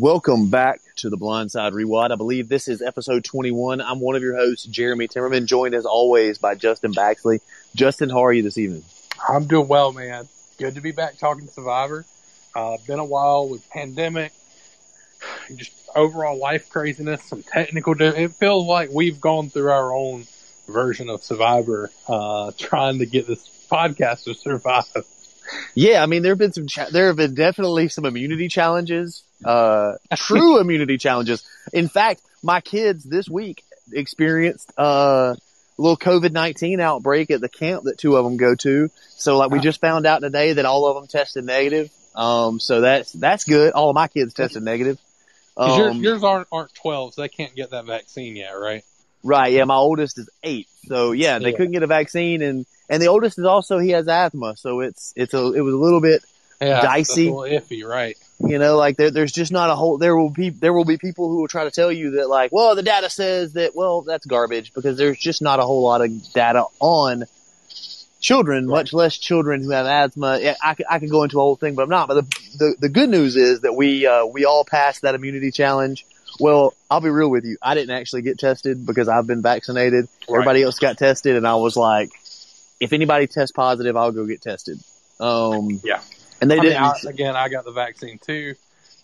Welcome back to the Blindside Rewind. I believe this is episode 21. I'm one of your hosts, Jeremy Timmerman, joined as always by Justin Baxley. Justin, how are you this evening? I'm doing well, man. Good to be back talking Survivor. Uh, been a while with pandemic, just overall life craziness, some technical. it feels like we've gone through our own version of Survivor, uh, trying to get this podcast to survive. Yeah, I mean there have been some cha- there have been definitely some immunity challenges, uh, true immunity challenges. In fact, my kids this week experienced uh, a little COVID nineteen outbreak at the camp that two of them go to. So like we just found out today that all of them tested negative. Um, so that's that's good. All of my kids tested negative. Um, yours, yours aren't aren't twelve, so they can't get that vaccine yet, right? Right. Yeah, my oldest is eight. So yeah, they yeah. couldn't get a vaccine, and and the oldest is also he has asthma, so it's it's a it was a little bit yeah, dicey, a little iffy, right? You know, like there, there's just not a whole. There will be there will be people who will try to tell you that like, well, the data says that. Well, that's garbage because there's just not a whole lot of data on children, right. much less children who have asthma. Yeah, I I could go into a whole thing, but I'm not. But the the, the good news is that we uh, we all passed that immunity challenge. Well, I'll be real with you. I didn't actually get tested because I've been vaccinated. Right. Everybody else got tested, and I was like, if anybody tests positive, I'll go get tested. Um, yeah. And they I didn't. Mean, I, again, I got the vaccine too.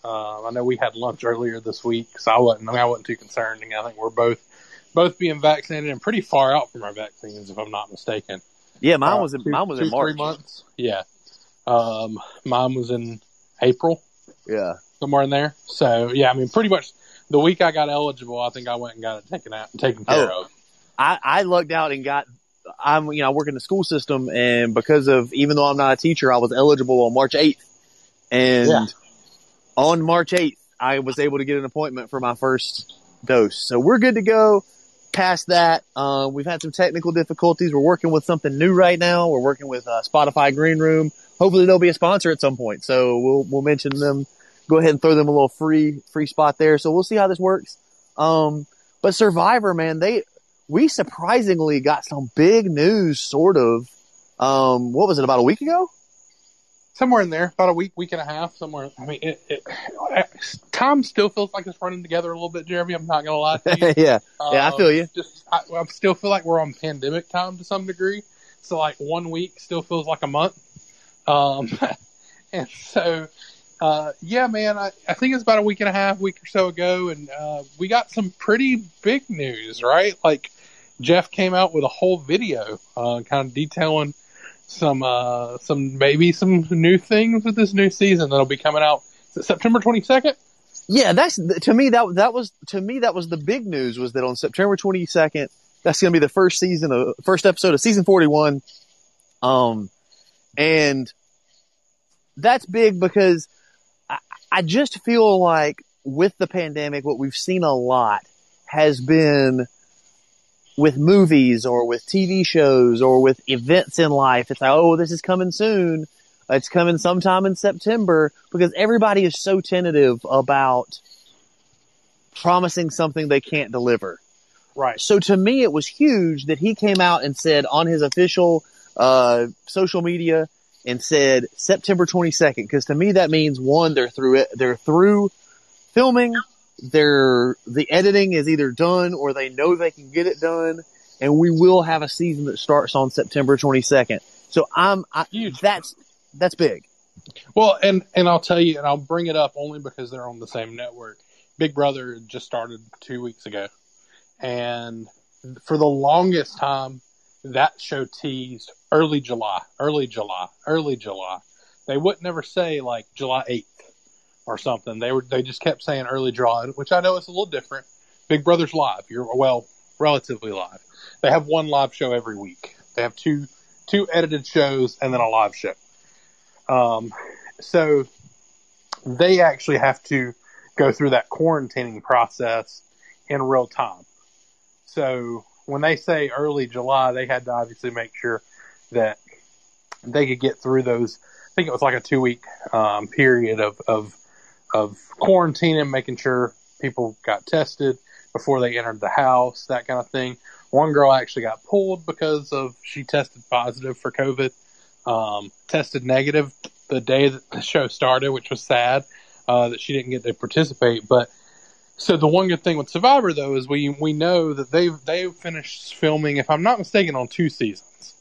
Uh, I know we had lunch earlier this week, so I wasn't. I, mean, I wasn't too concerned. And I think we're both both being vaccinated and pretty far out from our vaccines, if I'm not mistaken. Yeah, mine uh, was in, two, mine was two, in March. Three months. Yeah, um, mine was in April. Yeah, somewhere in there. So yeah, I mean, pretty much the week I got eligible, I think I went and got it taken out, taken care oh, of. I, I lucked out and got I'm, you know, I work in the school system and because of, even though I'm not a teacher, I was eligible on March 8th. And yeah. on March 8th, I was able to get an appointment for my first dose. So we're good to go past that. Uh, we've had some technical difficulties. We're working with something new right now. We're working with uh, Spotify Green Room. Hopefully they'll be a sponsor at some point. So we'll, we'll mention them. Go ahead and throw them a little free, free spot there. So we'll see how this works. Um, but Survivor, man, they, we surprisingly got some big news, sort of. Um, what was it about a week ago? Somewhere in there, about a week, week and a half, somewhere. I mean, it, it, time still feels like it's running together a little bit, Jeremy. I'm not gonna lie to you. yeah, um, yeah, I feel you. Just, I, I still feel like we're on pandemic time to some degree. So, like, one week still feels like a month. Um, and so, uh, yeah, man, I, I think it's about a week and a half, week or so ago, and uh, we got some pretty big news, right? Like, Jeff came out with a whole video, uh, kind of detailing some, uh, some maybe some new things with this new season that'll be coming out September 22nd. Yeah, that's to me that that was to me that was the big news was that on September 22nd that's going to be the first season of first episode of season 41. Um, and that's big because I, I just feel like with the pandemic, what we've seen a lot has been with movies or with TV shows or with events in life. It's like, oh, this is coming soon. It's coming sometime in September because everybody is so tentative about promising something they can't deliver. Right. So to me, it was huge that he came out and said on his official uh, social media and said September 22nd because to me that means one they're through it they're through filming they're the editing is either done or they know they can get it done, and we will have a season that starts on September 22nd. So I'm I, Huge. that's that's big. Well, and and I'll tell you, and I'll bring it up only because they're on the same network. Big Brother just started two weeks ago, and for the longest time, that show teased early July, early July, early July. They would never say like July 8th or something. They were they just kept saying early draw, which I know is a little different. Big Brother's live. You're well, relatively live. They have one live show every week. They have two two edited shows and then a live show. Um, so they actually have to go through that quarantining process in real time. So when they say early July, they had to obviously make sure that they could get through those. I think it was like a two week um, period of, of of quarantining, making sure people got tested before they entered the house, that kind of thing. One girl actually got pulled because of she tested positive for COVID, um, tested negative the day that the show started, which was sad. uh, that she didn't get to participate. But so the one good thing with Survivor though is we we know that they've they've finished filming, if I'm not mistaken, on two seasons.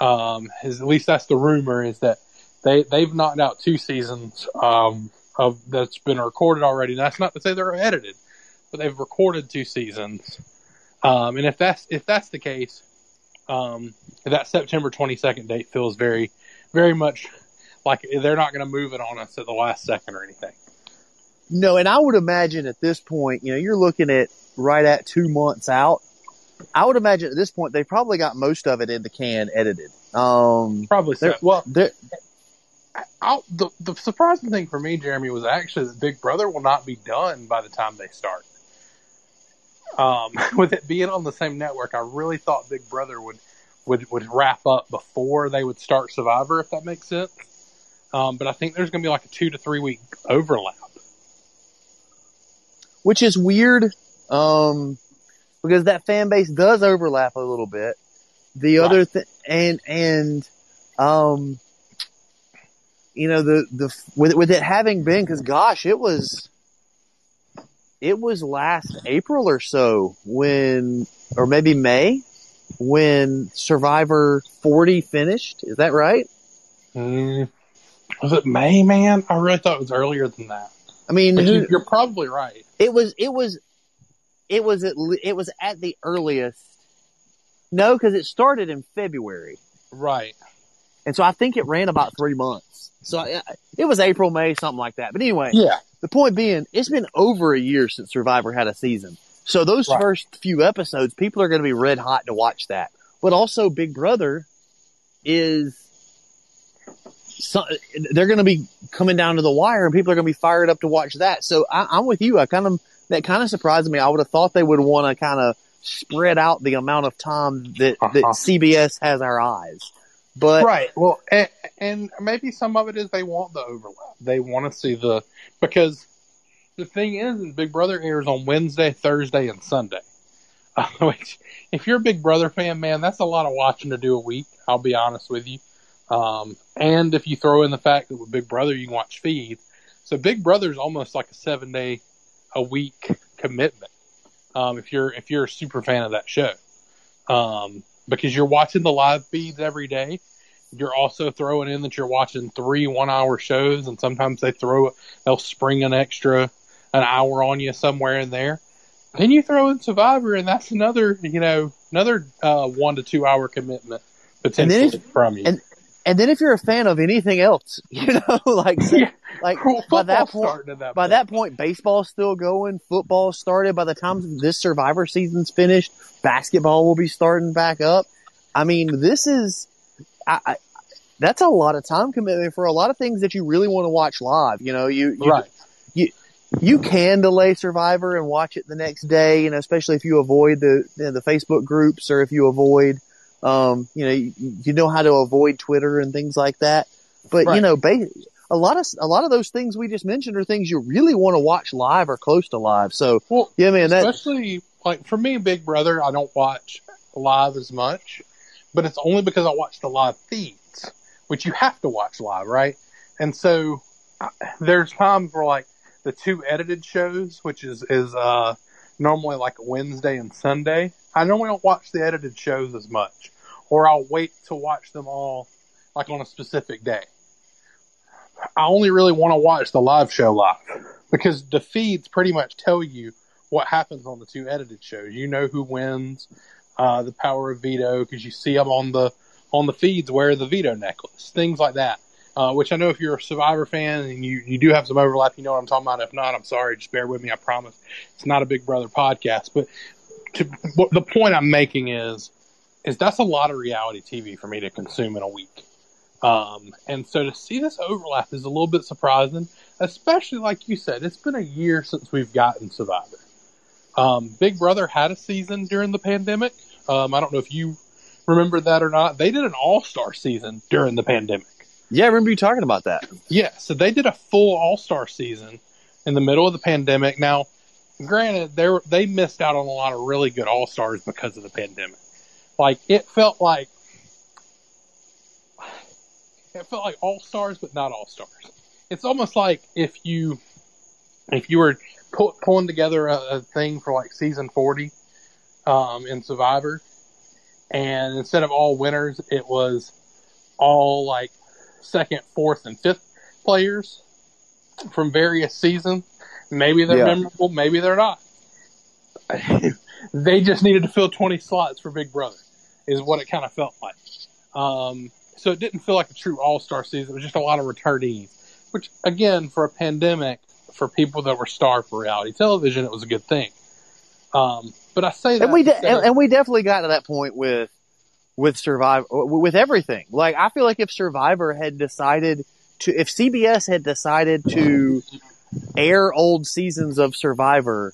Um, is, at least that's the rumor is that they they've knocked out two seasons um, of that's been recorded already. That's not to say they're edited, but they've recorded two seasons. Um, and if that's if that's the case, um, that September 22nd date feels very, very much like they're not going to move it on us at the last second or anything. No, and I would imagine at this point, you know, you're looking at right at two months out. I would imagine at this point they probably got most of it in the can edited. Um, Probably so. they're- Well, they're- I, the the surprising thing for me, Jeremy, was actually that Big Brother will not be done by the time they start. Um, with it being on the same network, I really thought Big Brother would would would wrap up before they would start Survivor, if that makes sense. Um, but I think there's going to be like a two to three week overlap. which is weird, um, because that fan base does overlap a little bit. The Right. other thing, and, and, um, you know, the, the, with, with it having been, cause gosh, it was, it was last April or so when, or maybe May, when Survivor 40 finished. Is that right? Mm. Was it May, man? I really thought it was earlier than that. I mean, you, you're probably right. It was it was it was at le- it was at the earliest. No, because it started in February, Right. And so I think it ran about three months. So I, it was April, May, something like that. But anyway, Yeah. the point being, it's been over a year since Survivor had a season. So those Right. first few episodes, people are going to be red hot to watch that. But also, Big Brother is. So, they're going to be coming down to the wire, and people are going to be fired up to watch that. So I, I'm with you. I kind of that kind of surprised me. I would have thought they would want to kind of spread out the amount of time that that Uh-huh. CBS has our eyes. But right. Well, and, and maybe some of it is they want the overlap. They want to see the because the thing is, is Big Brother airs on Wednesday, Thursday, and Sunday. Which, if you're a Big Brother fan, man, that's a lot of watching to do a week. I'll be honest with you. Um, and if you throw in the fact that with Big Brother you can watch feed, so Big Brother's almost like a seven day a week commitment. Um, if you're if you're a super fan of that show, um, because you're watching the live feeds every day. You're also throwing in that you're watching three one hour shows, and sometimes they throw they'll spring an extra an hour on you somewhere in there. Then you throw in Survivor, and that's another you know another uh, one to two hour commitment potentially from you. and- and then if you're a fan of anything else, you know, like Yeah. like by that point, that by point. that point, baseball's still going, football started. By the time this Survivor season's finished, basketball will be starting back up. I mean, this is, I, I, that's a lot of time commitment for a lot of things that you really want to watch live. You know, you, you right. you you can delay Survivor and watch it the next day, you know, especially if you avoid the you know, the Facebook groups or if you avoid, um, you know, you, you know how to avoid Twitter and things like that. But you know, ba- a lot of a lot of those things we just mentioned are things you really want to watch live or close to live. So Well, yeah, man, that especially like for me, Big Brother, I don't watch live as much, but it's only because I watch the live feeds, which you have to watch live, right? And so I- there's times where like the two edited shows, which is is uh normally like a Wednesday and Sunday. I normally don't watch the edited shows as much, or I'll wait to watch them all like on a specific day. I only really want to watch the live show live because the feeds pretty much tell you what happens on the two edited shows. You know who wins, uh, the power of veto because you see them on the on the feeds wear the veto necklace, things like that. Uh, which I know if you're a Survivor fan and you, you do have some overlap, you know what I'm talking about. If not, I'm sorry. Just bear with me. I promise it's not a Big Brother podcast. But to, the point I'm making is, is that's a lot of reality TV for me to consume in a week. Um, and so to see this overlap is a little bit surprising, especially like you said, it's been a year since we've gotten Survivor. Um, Big Brother had a season during the pandemic. Um, I don't know if you remember that or not. They did an All Star season during the pandemic. yeah, I remember you talking about that. Yeah, so they did a full All Star season in the middle of the pandemic. Now, granted, they were, they missed out on a lot of really good All Stars because of the pandemic. Like it felt like it felt like All Stars, but not All Stars. It's almost like if you if you were pu- pulling together a, a thing for like season 40 um, in Survivor, and instead of all winners, it was all like second, fourth, and fifth players from various seasons. Maybe they're Yeah. memorable, maybe they're not. they just needed to fill 20 slots for Big Brother, is what it kind of felt like. Um, so it didn't feel like a true all star season. It was just a lot of returnees, which, again, for a pandemic, for people that were starved for reality television, it was a good thing. Um, but I say that. and we de- and, and we definitely got to that point with with Survivor with everything. Like I feel like if Survivor had decided to, if CBS had decided to air old seasons of Survivor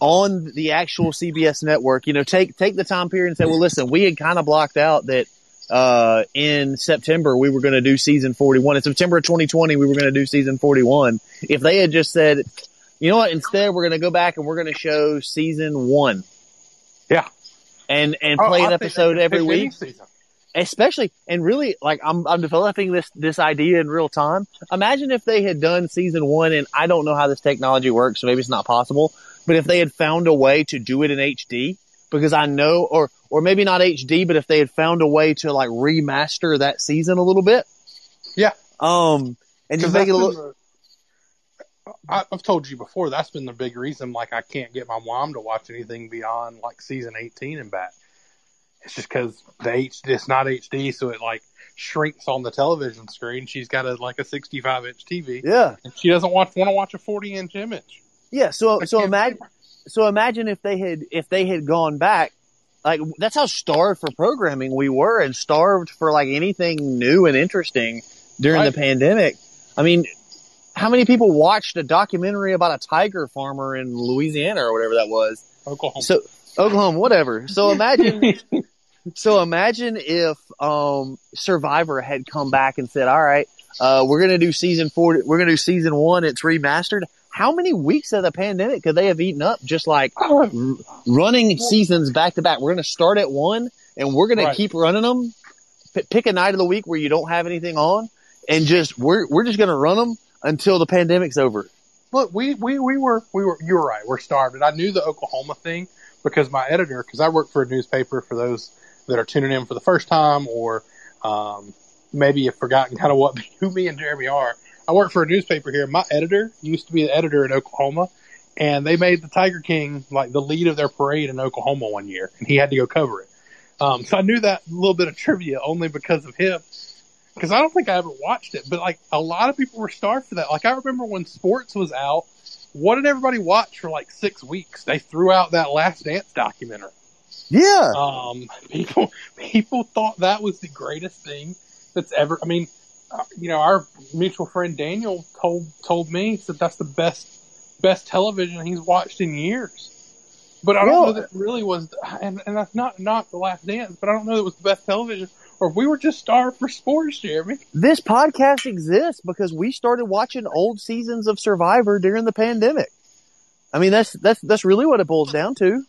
on the actual CBS network, you know, take take the time period and say, well, listen, we had kind of blocked out that uh, in September we were going to do season 41. In September of 2020, we were going to do season 41. If they had just said, you know what, instead we're going to go back and we're going to show season one. Yeah. And, and Oh, play I an episode every week especially and really like I'm I'm developing this this idea in real time. Imagine if they had done season one, and I don't know how this technology works, so maybe it's not possible. But if they had found a way to do it in HD, because I know, or or maybe not HD, but if they had found a way to like remaster that season a little bit, Yeah. um, and just make it a little. the- I, I've told you before that's been the big reason. Like I can't get my mom to watch anything beyond like season eighteen and back. It's just because the H it's not HD, so it like shrinks on the television screen. She's got a like a sixty-five inch TV, Yeah, and she doesn't want want to watch a forty inch image. Yeah. So I so imagine so imagine if they had if they had gone back like that's how starved for programming we were and starved for like anything new and interesting during Right. the pandemic i mean how many people watched a documentary about a tiger farmer in louisiana or whatever that was Oklahoma. so oklahoma whatever so imagine so imagine if um survivor had come back and said all right uh, we're gonna do season four we're gonna do season one it's remastered how many weeks of the pandemic could they have eaten up just like r- running seasons back to back. We're going to start at one and we're going Right. to keep running them. P- pick a night of the week where you don't have anything on and just, we're, we're just going to run them until the pandemic's over. Look, we, we, we were we were you were right. We're starved, and I knew the Oklahoma thing because my editor, because I work for a newspaper for those that are tuning in for the first time, or um, maybe have forgotten kind of what who me and Jeremy are. I work for a newspaper here. My editor used to be the editor in Oklahoma, and they made the Tiger King like the lead of their parade in Oklahoma one year, and he had to go cover it. Um, so I knew that little bit of trivia only because of him. Because I don't think I ever watched it, but like a lot of people were starved for that. Like I remember when sports was out, what did everybody watch for like six weeks? They threw out that Last Dance documentary. Yeah. Um, people people thought that was the greatest thing that's ever. I mean, you know, our mutual friend Daniel told told me that that's the best best television he's watched in years. But I don't know that it really was, and, and that's not not the Last Dance. But I don't know that it was the best television, or if we were just starved for sports, Jeremy. This podcast exists because we started watching old seasons of Survivor during the pandemic. I mean, that's, that's, that's really what it boils down to.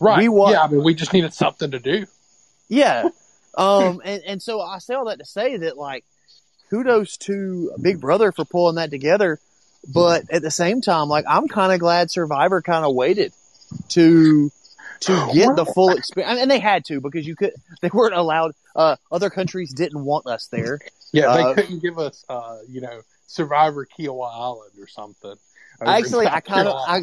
Right? We wa- yeah, I mean, we just needed something to do. Yeah. Um, and, and so I say all that to say that like, kudos to Big Brother for pulling that together. But at the same time, like, I'm kind of glad Survivor kind of waited to, to get the full experience. And they had to because you could, they weren't allowed, uh, other countries didn't want us there. Yeah, Uh, they couldn't give us, uh, you know, Survivor Kiowa Island or something. Actually, I kind of, I,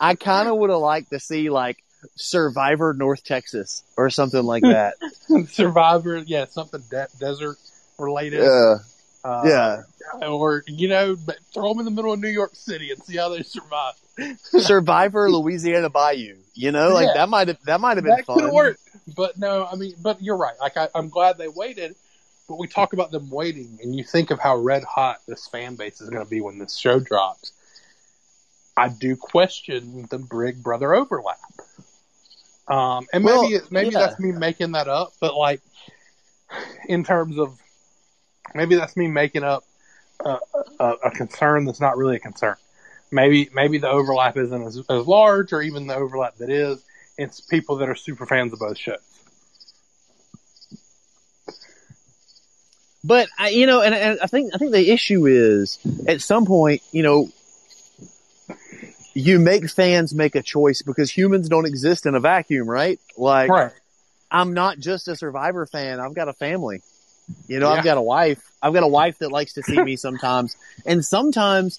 I kind of would have liked to see like Survivor North Texas or something like that. Survivor, yeah, something de- desert related. yeah. Uh, Yeah. Or, you know, throw them in the middle of New York City and see how they survive. Survivor Louisiana Bayou. You know, like Yeah. that might have, that might have been That could fun. have worked. But no, I mean, but you're right. Like, I, I'm glad they waited. But we talk about them waiting, and you think of how red hot this fan base is going to be when this show drops. I do question the Big Brother overlap. Um, and maybe Well, maybe yeah. that's me making that up, but like in terms of maybe that's me making up a, a, a concern that's not really a concern. Maybe maybe the overlap isn't as, as large, or even the overlap that is, it's people that are super fans of both shows. But I, you know, and, and I think I think the issue is at some point, you know, you make fans make a choice because humans don't exist in a vacuum, right? Like, Right. I'm not just a Survivor fan. I've got a family. You know, Yeah. I've got a wife. I've got a wife that likes to see me sometimes, and sometimes,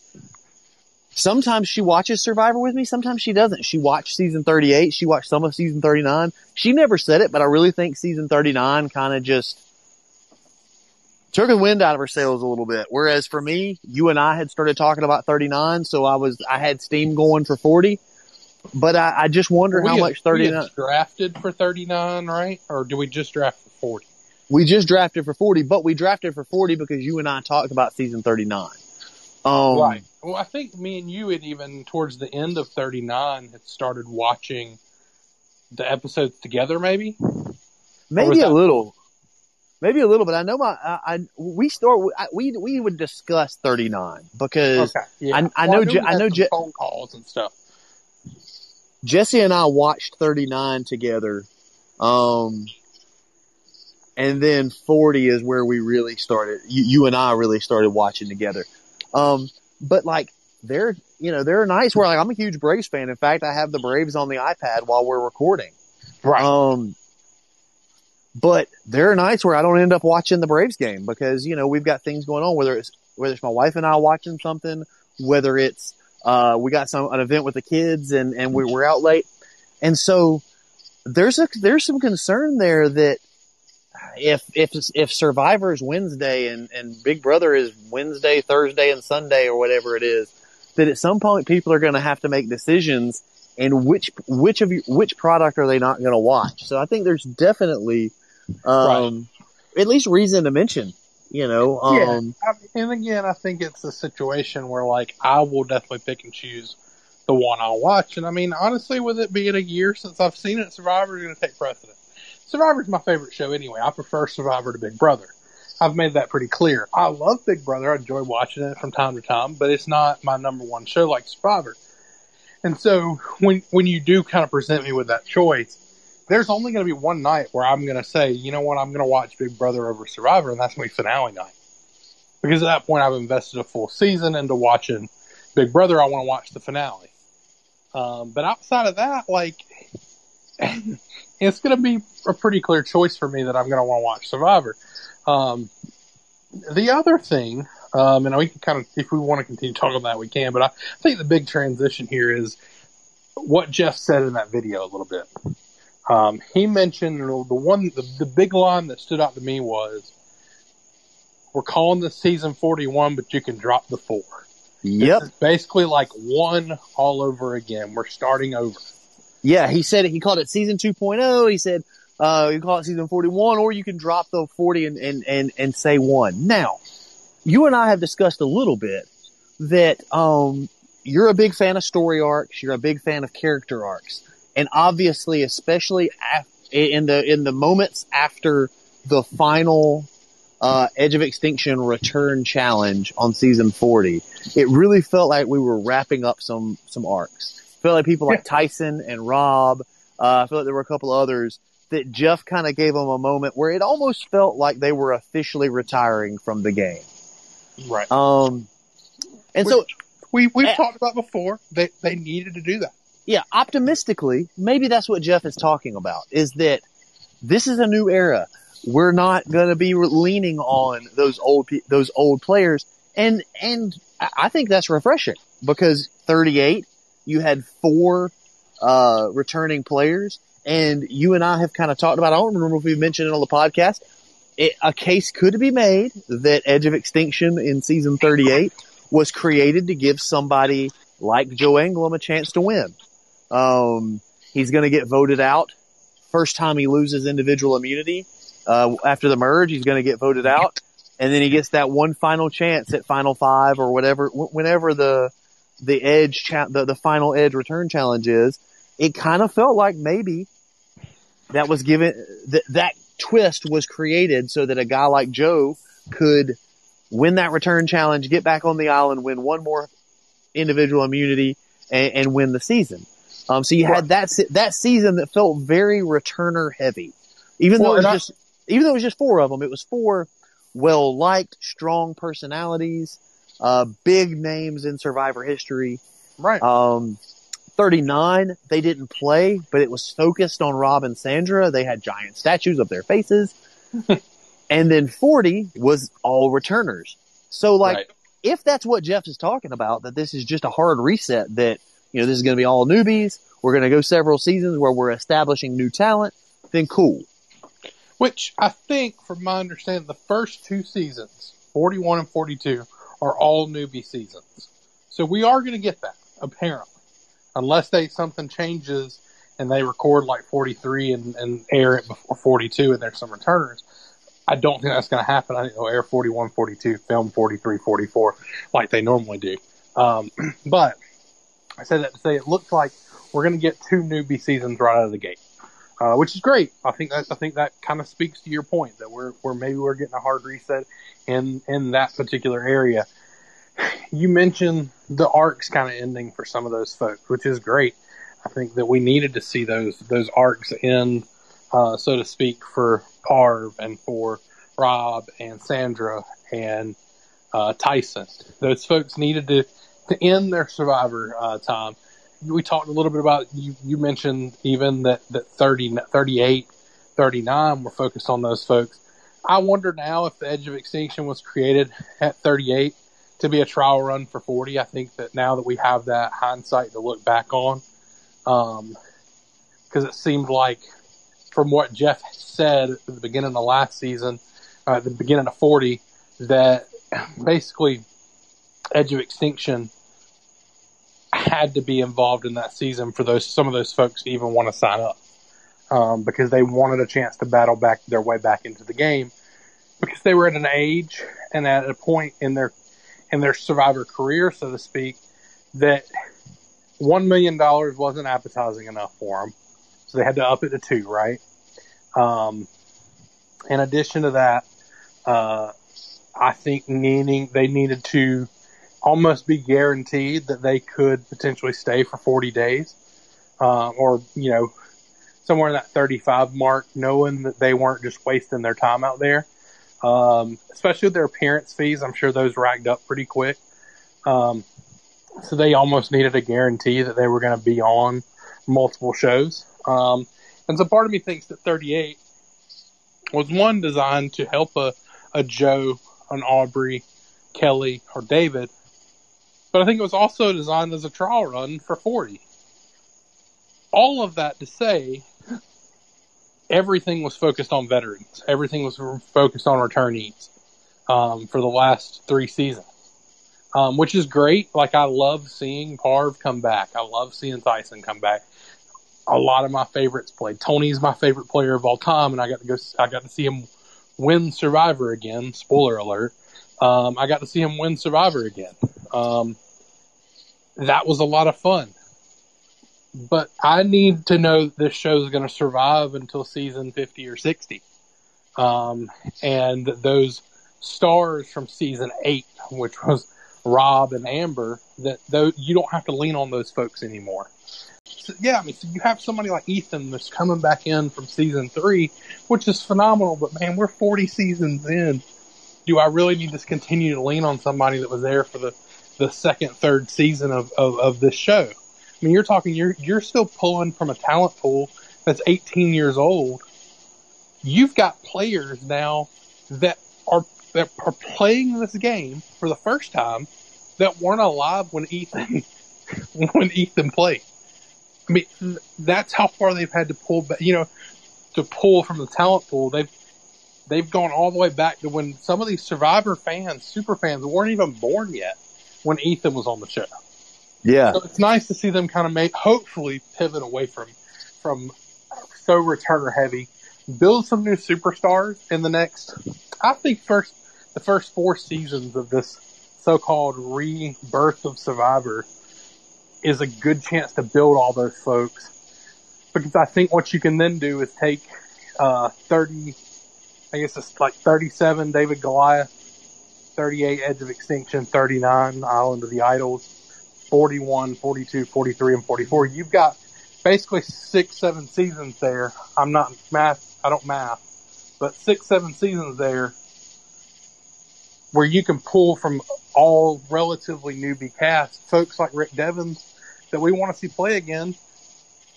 sometimes she watches Survivor with me. Sometimes she doesn't. She watched season 38. She watched some of season 39. She never said it, but I really think season 39 kind of just took the wind out of her sails a little bit. Whereas for me, you and I had started talking about 39, so I was I had steam going for 40. But I, I just wonder We how had- much we 39. had drafted for 39, right? Or do we just draft for 40? We just drafted for 40, but we drafted for 40 because you and I talked about season 39. Um, right. Well, I think me and you had even towards the end of 39 had started watching the episodes together, maybe. Maybe a little, maybe a little, but I know my, I, I we start, I, we, we would discuss 39 because Yeah. I- I Well, know knew Je- I know Je- phone calls and stuff. Jesse and I watched 39 together. Um, and then 40 is where we really started. You, you and I really started watching together. Um, but like there, you know, there are nights where like I'm a huge Braves fan. In fact, I have the Braves on the iPad while we're recording. Right. Um, but there are nights where I don't end up watching the Braves game because you know we've got things going on. Whether it's whether it's my wife and I watching something, whether it's uh, we got some an event with the kids and and we, we're out late, and so there's a there's some concern there that if if if Survivor's Wednesday and and Big Brother is Wednesday, Thursday, and Sunday or whatever it is, that at some point people are going to have to make decisions and which which of you, which product are they not going to watch? So I think there's definitely um, at least reason to mention. You know, um, I and again, I think it's a situation where like I will definitely pick and choose the one I'll watch. And I mean, honestly, with it being a year since I've seen it, Survivor is going to take precedent. Survivor's my favorite show anyway. I prefer Survivor to Big Brother. I've made that pretty clear. I love Big Brother. I enjoy watching it from time to time, but it's not my number one show like Survivor. And so when when you do kind of present me with that choice, there's only going to be one night where I'm going to say, you know what, I'm going to watch Big Brother over Survivor, and that's going to be finale night. Because at that point, I've invested a full season into watching Big Brother. I want to watch the finale. Um, but outside of that, like, it's going to be a pretty clear choice for me that I'm going to want to watch Survivor. Um, the other thing, um, and we can kind of, if we want to continue talking about that, we can. But I think the big transition here is what Jeff said in that video a little bit. Um, he mentioned the one, the, the big line that stood out to me was, "We're calling this season 41, but you can drop the four. yep, It's basically like one all over again. We're starting over. Yeah. He said he called it season 2.0. He said uh, you call it season 41, or you can drop the 40 and and and, and say one. Now, you and I have discussed a little bit that um, you're a big fan of story arcs. You're a big fan of character arcs, and obviously, especially af- in the in the moments after the final uh, Edge of Extinction Return Challenge on season 40, it really felt like we were wrapping up some some arcs. Felt like people like Tyson and Rob. Uh, I feel like there were a couple others that Jeff kind of gave them a moment where it almost felt like they were officially retiring from the game. Right. Um, and so We we've Eh. talked about before. They they needed to do that. yeah, optimistically, maybe that's what Jeff is talking about is that this is a new era. We're not going to be leaning on those old those old players, and and I I think that's refreshing because 38, you had four uh, returning players, and you and I have kind of talked about. I don't remember if we mentioned it on the podcast. It, a case could be made that Edge of Extinction in season 38 was created to give somebody like Joe Anglim a chance to win. Um, he's going to get voted out first time he loses individual immunity. Uh, after the merge, he's going to get voted out, and then he gets that one final chance at final five or whatever, whenever the the edge cha- the the final edge return challenge is. It kind of felt like maybe that was given that that twist was created so that a guy like Joe could win that return challenge, get back on the island, win one more individual immunity, and, and win the season. Um, so you had that se- that season that felt very returner heavy, even though it was I- just even though it was just four of them. It was four well liked, strong personalities, uh, big names in Survivor history. Right. Um, 39, they didn't play, but it was focused on Rob and Sandra. They had giant statues of their faces. and then 40 was all returners. So like, Right. if that's what Jeff is talking about, that this is just a hard reset, that, you know, this is going to be all newbies. We're going to go several seasons where we're establishing new talent. Then cool. Which I think, from my understanding, the first two seasons, 41 and 42, are all newbie seasons. So we are going to get that, apparently. Unless they something changes and they record like 43 and, and air it before 42 and there's some returners. I don't think that's going to happen. I think they'll air 41, 42, film 43, 44 like they normally do. Um, but I said that to say it looks like we're going to get two newbie seasons right out of the gate uh, which is great. I think that I think that kind of speaks to your point that we're we're maybe we're getting a hard reset in in that particular area. You mentioned the arcs kind of ending for some of those folks, which is great. I think that we needed to see those those arcs end, uh, so to speak, for Parv and for Rob and Sandra and uh, Tyson. Those folks needed to to end their Survivor uh, time we talked a little bit about you you mentioned even that that 30 38 39 were focused on those folks. I wonder now if the edge of extinction was created at 38 to be a trial run for 40 i think that now that we have that hindsight to look back on um because it seemed like from what jeff said at the beginning of last season uh, at the beginning of 40 that basically edge of extinction had to be involved in that season for those some of those folks to even want to sign up. Um, because they wanted a chance to battle back their way back into the game. Because they were at an age and at a point in their in their survivor career, so to speak, that one million dollars wasn't appetizing enough for them, so they had to up it to two, right? Um, in addition to that, uh, I think needing they needed to almost be guaranteed that they could potentially stay for 40 days, uh, or you know, somewhere in that 35 mark, knowing that they weren't just wasting their time out there. Um, especially with their appearance fees, I'm sure those racked up pretty quick. Um, so they almost needed a guarantee that they were going to be on multiple shows. Um, and so part of me thinks that 38 was one designed to help a, a Joe, an Aubrey, Kelly, or David but I think it was also designed as a trial run for 40. All of that to say, everything was focused on veterans. Everything was focused on returnees um, for the last three seasons, um, which is great. Like I love seeing Parv come back. I love seeing Tyson come back. A lot of my favorites played. Tony's my favorite player of all time, and I got to go. I got to see him win Survivor again. Spoiler alert. Um, I got to see him win Survivor again. Um, that was a lot of fun. But I need to know this show is going to survive until season 50 or 60. Um, and those stars from season 8, which was Rob and Amber, that though you don't have to lean on those folks anymore. So, yeah, I mean, so you have somebody like Ethan that's coming back in from season 3, which is phenomenal, but man, we're 40 seasons in. Do I really need to continue to lean on somebody that was there for the the second, third season of, of, of this show. I mean, you're talking, you're, you're still pulling from a talent pool that's 18 years old. You've got players now that are, that are playing this game for the first time that weren't alive when Ethan, when Ethan played. I mean, that's how far they've had to pull back, you know, to pull from the talent pool. They've, they've gone all the way back to when some of these survivor fans, super fans weren't even born yet when Ethan was on the show. Yeah. So it's nice to see them kind of make, hopefully pivot away from, from so returner heavy, build some new superstars in the next, I think first, the first four seasons of this so-called rebirth of Survivor is a good chance to build all those folks. Because I think what you can then do is take, uh, 30, I guess it's like 37 David Goliath, 38 Edge of Extinction, 39 Island of the Idols, 41, 42, 43, and 44. You've got basically six, seven seasons there. I'm not math, I don't math, but six, seven seasons there where you can pull from all relatively newbie cast, folks like Rick Devens that we want to see play again.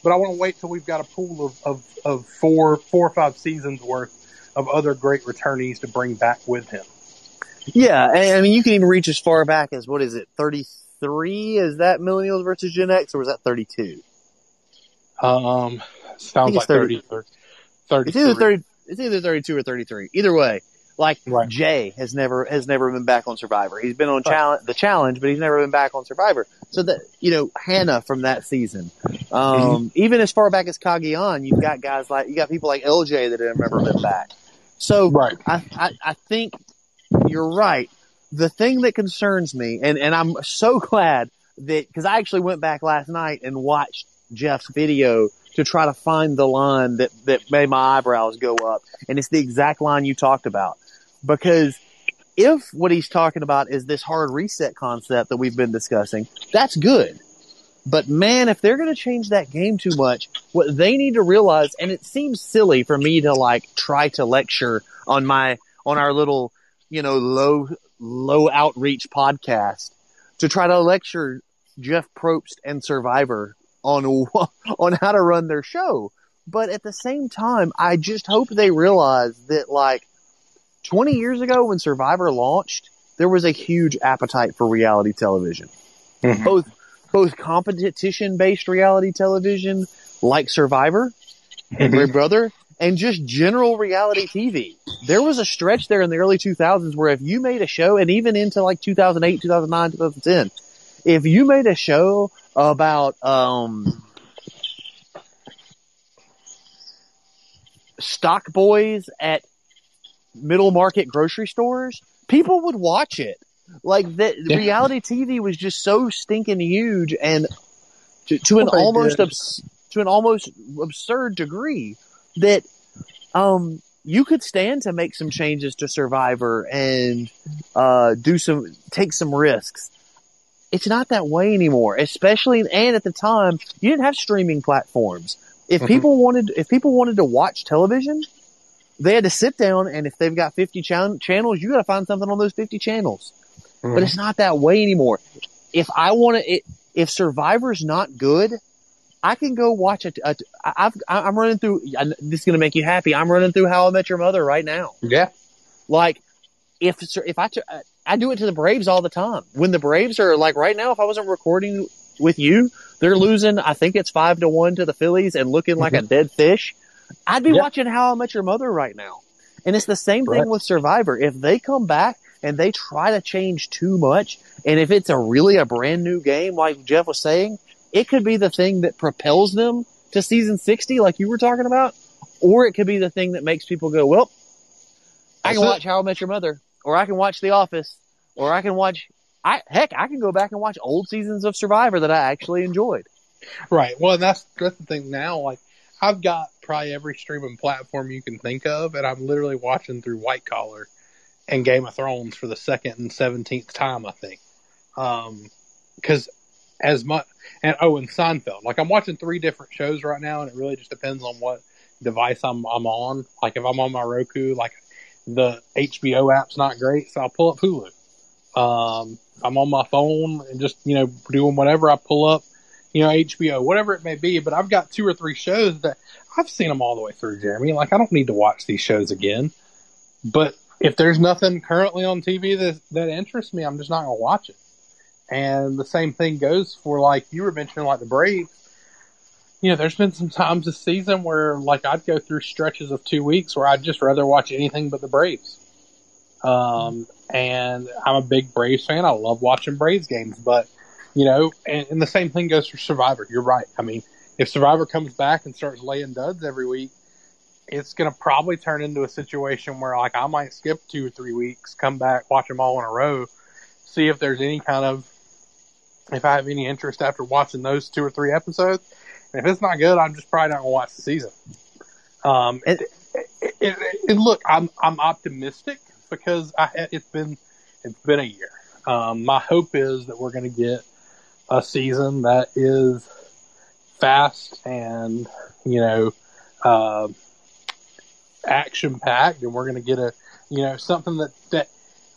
But I want to wait till we've got a pool of, of, of four, four or five seasons worth of other great returnees to bring back with him. Yeah, I mean, you can even reach as far back as what is it, thirty three? Is that Millennials versus Gen X, or was that thirty two? Um, sounds like 30, 30, 30 It's either thirty. It's either thirty two or thirty three. Either way, like Right. Jay has never has never been back on Survivor. He's been on challenge the challenge, but he's never been back on Survivor. So that you know Hannah from that season, um, even as far back as Cagayan, you've got guys like you got people like LJ that have never been back. So Right. I, I I think you're right. The thing that concerns me, and and I'm so glad that because I actually went back last night and watched Jeff's video to try to find the line that that made my eyebrows go up, and it's the exact line you talked about. Because if what he's talking about is this hard reset concept that we've been discussing, that's good. But man, if they're going to change that game too much, what they need to realize, and it seems silly for me to like try to lecture on my, on our little, you know, low, low outreach podcast to try to lecture Jeff Probst and Survivor on, on how to run their show. But at the same time, I just hope they realize that like 20 years ago when Survivor launched, there was a huge appetite for reality television. Mhm. Both both competition based reality television like Survivor and Big Brother and just general reality TV. There was a stretch there in the early 2000s where if you made a show and even into like 2008, 2009, 2010, if you made a show about um stock boys at middle market grocery stores, people would watch it. Like that Yeah. reality TV was just so stinking huge and to, to an Well, they almost abs- to an almost absurd degree that um you could stand to make some changes to Survivor and uh do some take some risks. It's not that way anymore, especially and at the time you didn't have streaming platforms. If Mhm. people wanted if people wanted to watch television, they had to sit down and if they've got 50 chan- channels, you got to find something on those 50 channels. But it's mm-hmm. not that way anymore. If I want to, if Survivor's not good, I can go watch it. A, I've, I'm running through. This is going to make you happy. I'm running through How I Met Your Mother right now. yeah. Like, if if I I do it to the Braves all the time. When the Braves are like right now, if I wasn't recording with you, they're losing. I think it's five to one to the Phillies and looking like a mm-hmm. dead fish. I'd be Yeah. watching How I Met Your Mother right now. And it's the same Right. thing with Survivor. If they come back and they try to change too much, and if it's a really a brand new game, like Jeff was saying, it could be the thing that propels them to season 60, like you were talking about, or it could be the thing that makes people go, well, I can That's it. watch How I Met Your Mother, or I can watch The Office, or I can watch, I, heck, I can go back and watch old seasons of Survivor that I actually enjoyed. Right. Well, that's that's the thing now. Like, I've got probably every streaming platform you can think of, and I'm literally watching through White Collar and Game of Thrones for the second and seventeenth time, I think. Um, because as much and oh, and Seinfeld. Like, I'm watching three different shows right now, and it really just depends on what device I'm I'm on. Like, if I'm on my Roku, like the HBO app's not great, so I'll pull up Hulu. Um, I'm on my phone and just you know doing whatever I pull up you know, HBO, whatever it may be. But I've got two or three shows that I've seen them all the way through, Jeremy. Like, I don't need to watch these shows again. But if there's nothing currently on TV that, that interests me, I'm just not going to watch it. And the same thing goes for, like, you were mentioning, like the Braves. You know, there's been some times this season where, like, I'd go through stretches of two weeks where I'd just rather watch anything but the Braves. Um, and I'm a big Braves fan. I love watching Braves games, but you know, and, and the same thing goes for Survivor. You're right. I mean, if Survivor comes back and starts laying duds every week, it's going to probably turn into a situation where, like, I might skip two or three weeks, come back, watch them all in a row, see if there's any kind of, if I have any interest after watching those two or three episodes. And if it's not good, I'm just probably not going to watch the season. Um, And- it, it, it, and look, I'm I'm optimistic because I it's been it's been a year. Um, my hope is that we're going to get a season that is fast and you know uh, action packed, and we're going to get a you know something that that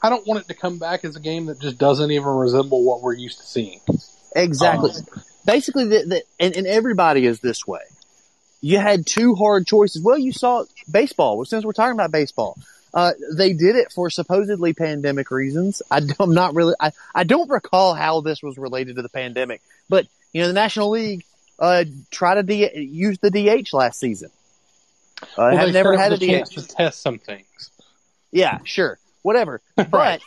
I don't want it to come back as a game that just doesn't even resemble what we're used to seeing. Exactly. Um, Basically, the, the, and, and everybody is this way. You had two hard choices. Well, you saw baseball. Since we're talking about baseball, uh, they did it for supposedly pandemic reasons. I, am not really. I, I don't recall how this was related to the pandemic, but you know, the National League uh, tried to D- use the DH last season. Uh, well, have never had a DH to test some things. Yeah, sure, whatever. right. But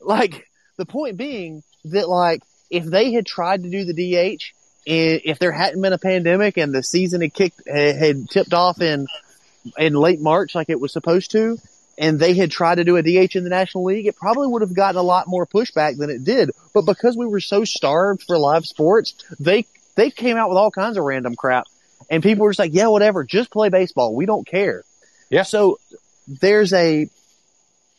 like the point being that like if they had tried to do the DH, if there hadn't been a pandemic and the season had kicked had tipped off in in late March like it was supposed to, and they had tried to do a DH in the National League, it probably would have gotten a lot more pushback than it did. But because we were so starved for live sports, they they came out with all kinds of random crap, and people were just like, "Yeah, whatever, just play baseball. We don't care." Yeah. So there's a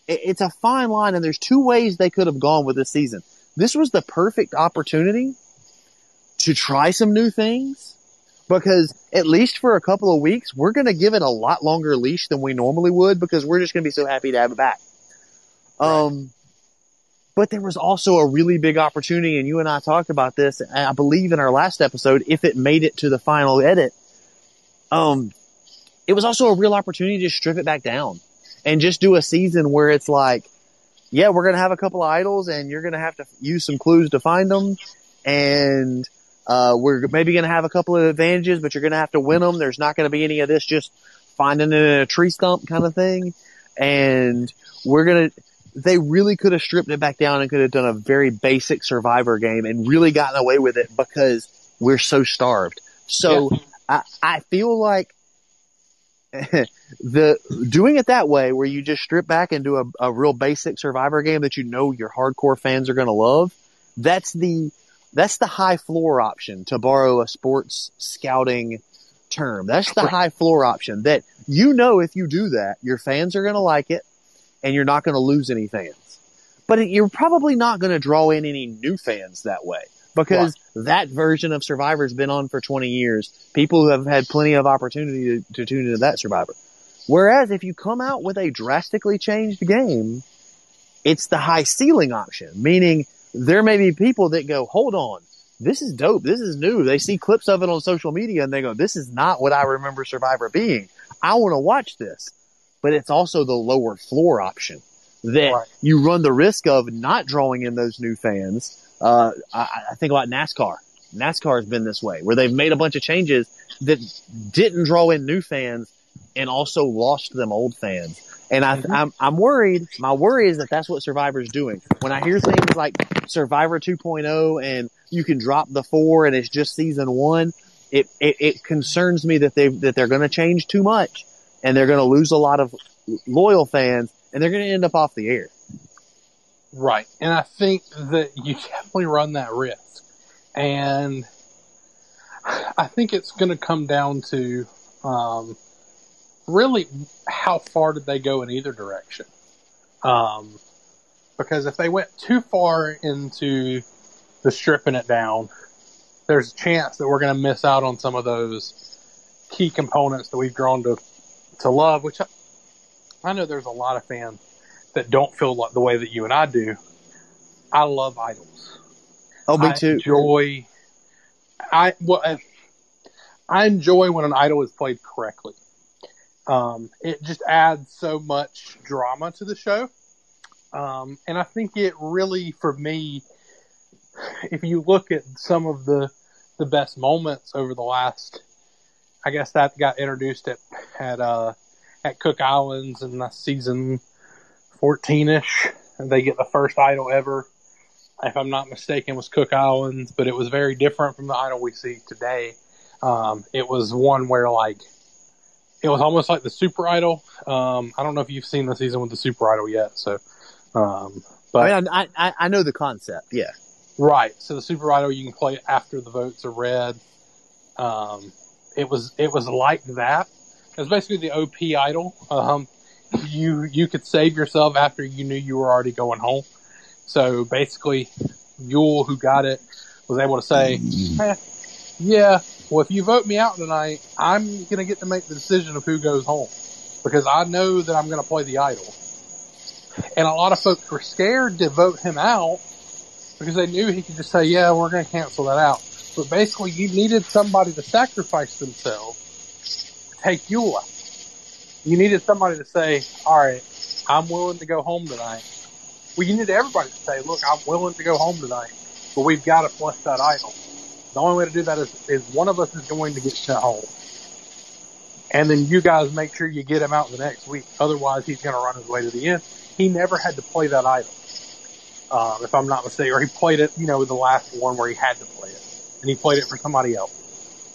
it's a fine line, and there's two ways they could have gone with this season. This was the perfect opportunity to try some new things because at least for a couple of weeks, we're going to give it a lot longer leash than we normally would because we're just going to be so happy to have it back. Right. Um, but there was also a really big opportunity, and you and I talked about this, I believe in our last episode, if it made it to the final edit. Um, it was also a real opportunity to strip it back down and just do a season where it's like, yeah, we're going to have a couple of idols and you're going to have to use some clues to find them. And uh, we're maybe going to have a couple of advantages, but you're going to have to win them. There's not going to be any of this just finding it in a tree stump kind of thing. And we're going to, they really could have stripped it back down and could have done a very basic survivor game and really gotten away with it because we're so starved. So yeah. I, I feel like the doing it that way where you just strip back and do a, a real basic survivor game that you know your hardcore fans are going to love. That's the, that's the high floor option to borrow a sports scouting term. That's the high floor option that you know if you do that, your fans are going to like it and you're not going to lose any fans. But you're probably not going to draw in any new fans that way because that version of Survivor's been on for 20 years. People have had plenty of opportunity to, to tune into that Survivor. Whereas if you come out with a drastically changed game, it's the high ceiling option, meaning there may be people that go, hold on, this is dope. This is new. They see clips of it on social media and they go, this is not what I remember Survivor being. I want to watch this. But it's also the lower floor option that right. you run the risk of not drawing in those new fans. Uh, I, I think about NASCAR. NASCAR has been this way where they've made a bunch of changes that didn't draw in new fans and also lost them old fans. And I, mm-hmm. I'm, I'm worried. My worry is that that's what Survivor's doing. When I hear things like Survivor 2.0 and you can drop the four and it's just season one, it, it, it concerns me that they that they're going to change too much and they're going to lose a lot of loyal fans and they're going to end up off the air. Right. And I think that you definitely run that risk. And I think it's going to come down to, um, really how far did they go in either direction? Um, because if they went too far into the stripping it down, there's a chance that we're going to miss out on some of those key components that we've grown to to love. Which I, I know there's a lot of fans that don't feel like the way that you and I do. I love idols. Oh, me too. I enjoy. I well, I enjoy when an idol is played correctly. Um, it just adds so much drama to the show. Um, and I think it really, for me, if you look at some of the the best moments over the last, I guess that got introduced at at uh, at Cook Islands in the season fourteen ish, they get the first idol ever. If I'm not mistaken, was Cook Islands, but it was very different from the idol we see today. Um, it was one where like it was almost like the Super Idol. Um, I don't know if you've seen the season with the Super Idol yet, so. Um, but I, mean, I, I, I know the concept. Yeah. Right. So the Super Idol you can play after the votes are read. Um, it was it was like that. It was basically the OP Idol. Um, you you could save yourself after you knew you were already going home. So basically, Yul, who got it, was able to say, eh, "Yeah, well, if you vote me out tonight, I'm to get to make the decision of who goes home because I know that I'm to play the idol. And a lot of folks were scared to vote him out because they knew he could just say, yeah, we're to cancel that out. But basically you needed somebody to sacrifice themselves to take you away. You needed somebody to say, all right, I'm willing to go home tonight. Well, you needed everybody to say, look, I'm willing to go home tonight, but we've got to flush that idol. The only way to do that is, is one of us is going to get sent home. And then you guys make sure you get him out the next week. Otherwise, he's going to run his way to the end. He never had to play that idol, um, if I'm not mistaken, or he played it, you know, the last one where he had to play it, and he played it for somebody else.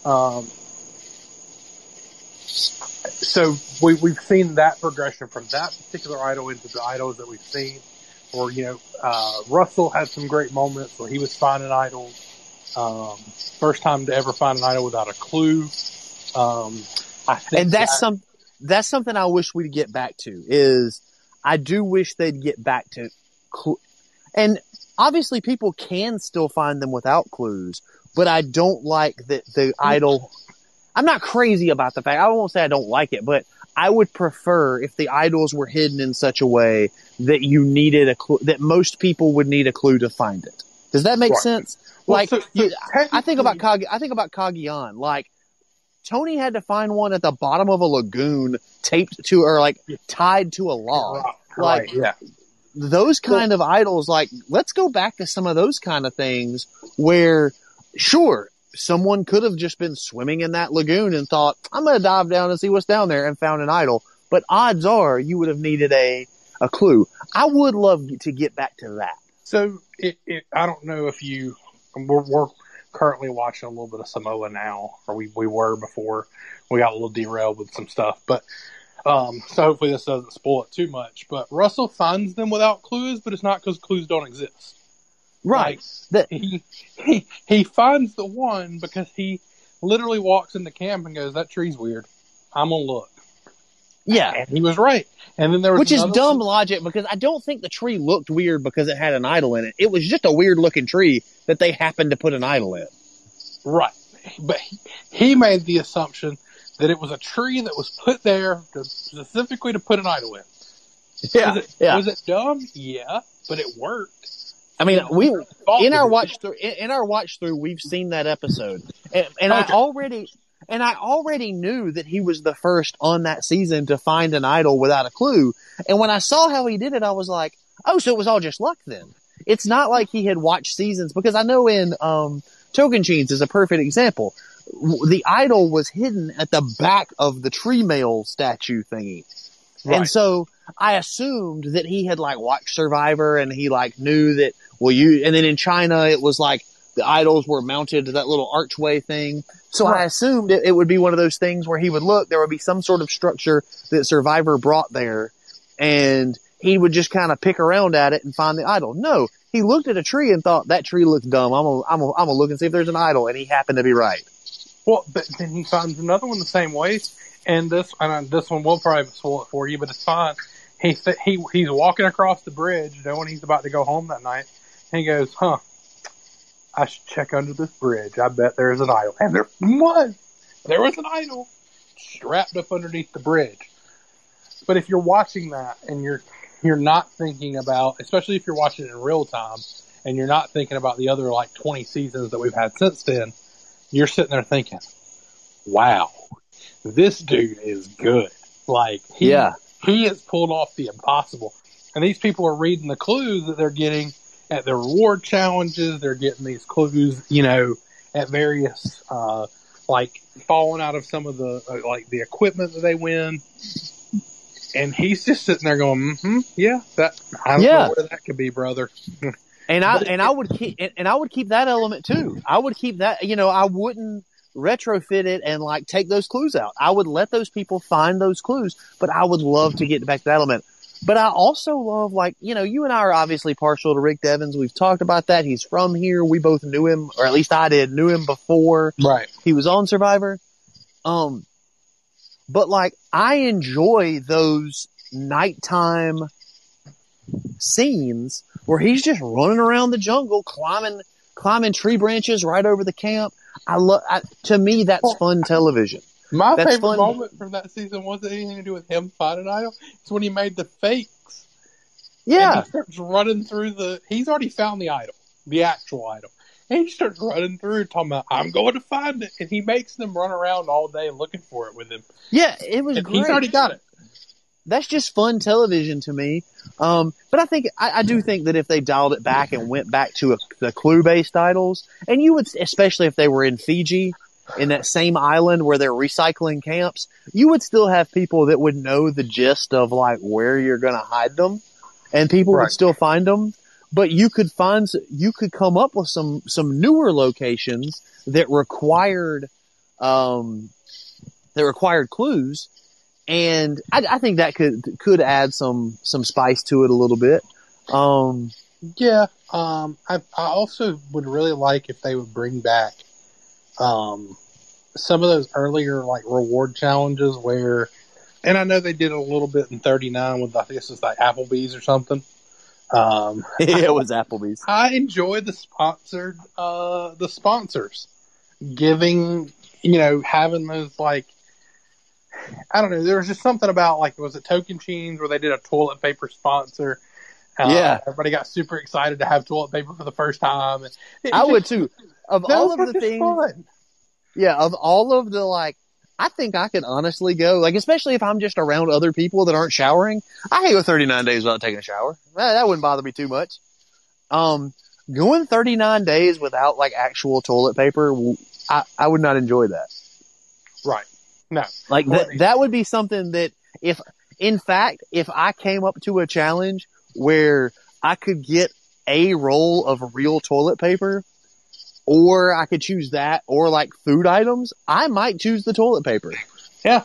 Um, so we, we've seen that progression from that particular idol into the idols that we've seen. Or you know, uh, Russell had some great moments where he was finding idols. Um, first time to ever find an idol without a clue. Um, I think and that's that- some that's something I wish we'd get back to is I do wish they'd get back to cl- and obviously people can still find them without clues, but I don't like that the mm. idol I'm not crazy about the fact I won't say I don't like it, but I would prefer if the idols were hidden in such a way that you needed a clue that most people would need a clue to find it. Does that make Right. sense? Well, like so- so you, I think about technically- Kag I think about Cagayan. Like Tony had to find one at the bottom of a lagoon taped to or like tied to a log. Like right, yeah. those kind of idols, like let's go back to some of those kind of things where sure, someone could have just been swimming in that lagoon and thought, I'm gonna dive down and see what's down there and found an idol. But odds are you would have needed a a clue. I would love to get back to that. So it, it, I don't know if you, we're, we're currently watching a little bit of Samoa now, or we, we were before we got a little derailed with some stuff, but, um, so hopefully this doesn't spoil it too much, but Russell finds them without clues, but it's not because clues don't exist. Right. That He, he, he finds the one because he literally walks into camp and goes, that tree's weird. I'm gonna look. yeah. And he was right. And then there was Which is dumb one- logic because I don't think the tree looked weird because it had an idol in it. It was just a weird looking tree that they happened to put an idol in. Right. But he, he made the assumption that it was a tree that was put there to, specifically to put an idol in. Was it, yeah. was it dumb? Yeah, but it worked. I mean, we in our watch through in, our watch through, we've seen that episode, and, and I already and I already knew that he was the first on that season to find an idol without a clue. And when I saw how he did it, I was like, oh, so it was all just luck then. It's not like he had watched seasons because I know in um, Tocantins is a perfect example. The idol was hidden at the back of the tree mail statue thingy. Right. And so I assumed that he had like watched Survivor and he like knew that, well, you, and then in China, it was like the idols were mounted to that little archway thing. So I assumed it, it would be one of those things where he would look, there would be some sort of structure that Survivor brought there and he would just kind of pick around at it and find the idol. No, he looked at a tree and thought that tree looks dumb. I'm gonna, I'm gonna, I'm gonna look and see if there's an idol and he happened to be right. Well, but then he finds another one the same way, and this and uh, this one will probably spoil it for you, but it's fine. He he he's walking across the bridge, knowing he's about to go home that night, and he goes, "Huh, I should check under this bridge. I bet there's an idol." And there was, there was an idol strapped up underneath the bridge. But if you're watching that and you're you're not thinking about, especially if you're watching it in real time, and you're not thinking about the other like 20 seasons that we've had since then, you're sitting there thinking, wow, this dude is good. Like, he, Yeah. he has pulled off the impossible. And these people are reading the clues that they're getting at their reward challenges. They're getting these clues, you know, at various, uh, like falling out of some of the, uh, like the equipment that they win. And he's just sitting there going, mm-hmm, yeah, that, I don't Yeah. know where that could be, brother. And I and I would keep and, and I would keep that element too. I would keep that. You know, I wouldn't retrofit it and like take those clues out. I would let those people find those clues, but I would love to get back to that element. But I also love like you know, you and I are obviously partial to Rick Devens. We've talked about that. He's from here. We both knew him, or at least I did, knew him before Right. he was on Survivor. Um, but like I enjoy those nighttime scenes where he's just running around the jungle, climbing, climbing tree branches right over the camp. I love, to me, that's fun television. My That's favorite fun. moment from that season wasn't anything to do with him finding an idol. It's when he made the fakes Yeah. And he starts running through the. He's already found the idol, the actual idol. And he starts running through, talking about, I'm going to find it. And he makes them run around all day looking for it with him. Yeah, it was And great. he's already got it. That's just fun television to me. Um, but I think I, I do think that if they dialed it back and went back to a, the clue-based idols, and you would, especially if they were in Fiji, in that same island where they're recycling camps, you would still have people that would know the gist of like where you're going to hide them, and people Right. would still find them. But you could find, you could come up with some some newer locations that required, um, that required clues, and I, I think that could could add some some spice to it a little bit. Um, Yeah. Um, I, I also would really like if they would bring back um, some of those earlier like reward challenges where, and I know they did a little bit in 39 with I think this is like Applebee's or something. Um, it was Applebee's. I enjoy the sponsored, uh, the sponsors giving, you know, having those like, I don't know. There was just something about like, was it Tocantins where they did a toilet paper sponsor? Uh, Yeah. everybody got super excited to have toilet paper for the first time. It I just- would too. Of all of the things, fun. yeah, of all of the like, I think I could honestly go like, especially if I'm just around other people that aren't showering. I can go 39 days without taking a shower. That, that wouldn't bother me too much. Um, going 39 days without like actual toilet paper, I would not enjoy that. Right. No. Like that would be something that if, in fact, if I came up to a challenge where I could get a roll of real toilet paper, or I could choose that, or like food items, I might choose the toilet paper. Yeah.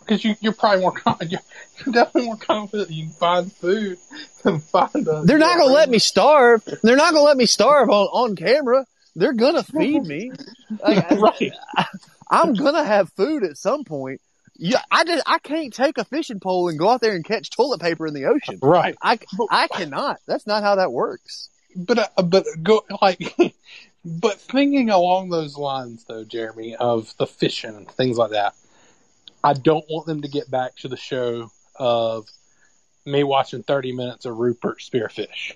Because you, you're probably more confident. You're, you're definitely more confident you can find food than find a. They're not gonna let me starve. They're not gonna let me starve on, on camera. They're gonna feed me. Like, right. I'm gonna have food at some point. Yeah, I just I can't take a fishing pole and go out there and catch toilet paper in the ocean. Right. I, I cannot. That's not how that works. but uh, but go like but thinking along those lines though jeremy of the fishing and things like that i don't want them to get back to the show of me watching 30 minutes of rupert spearfish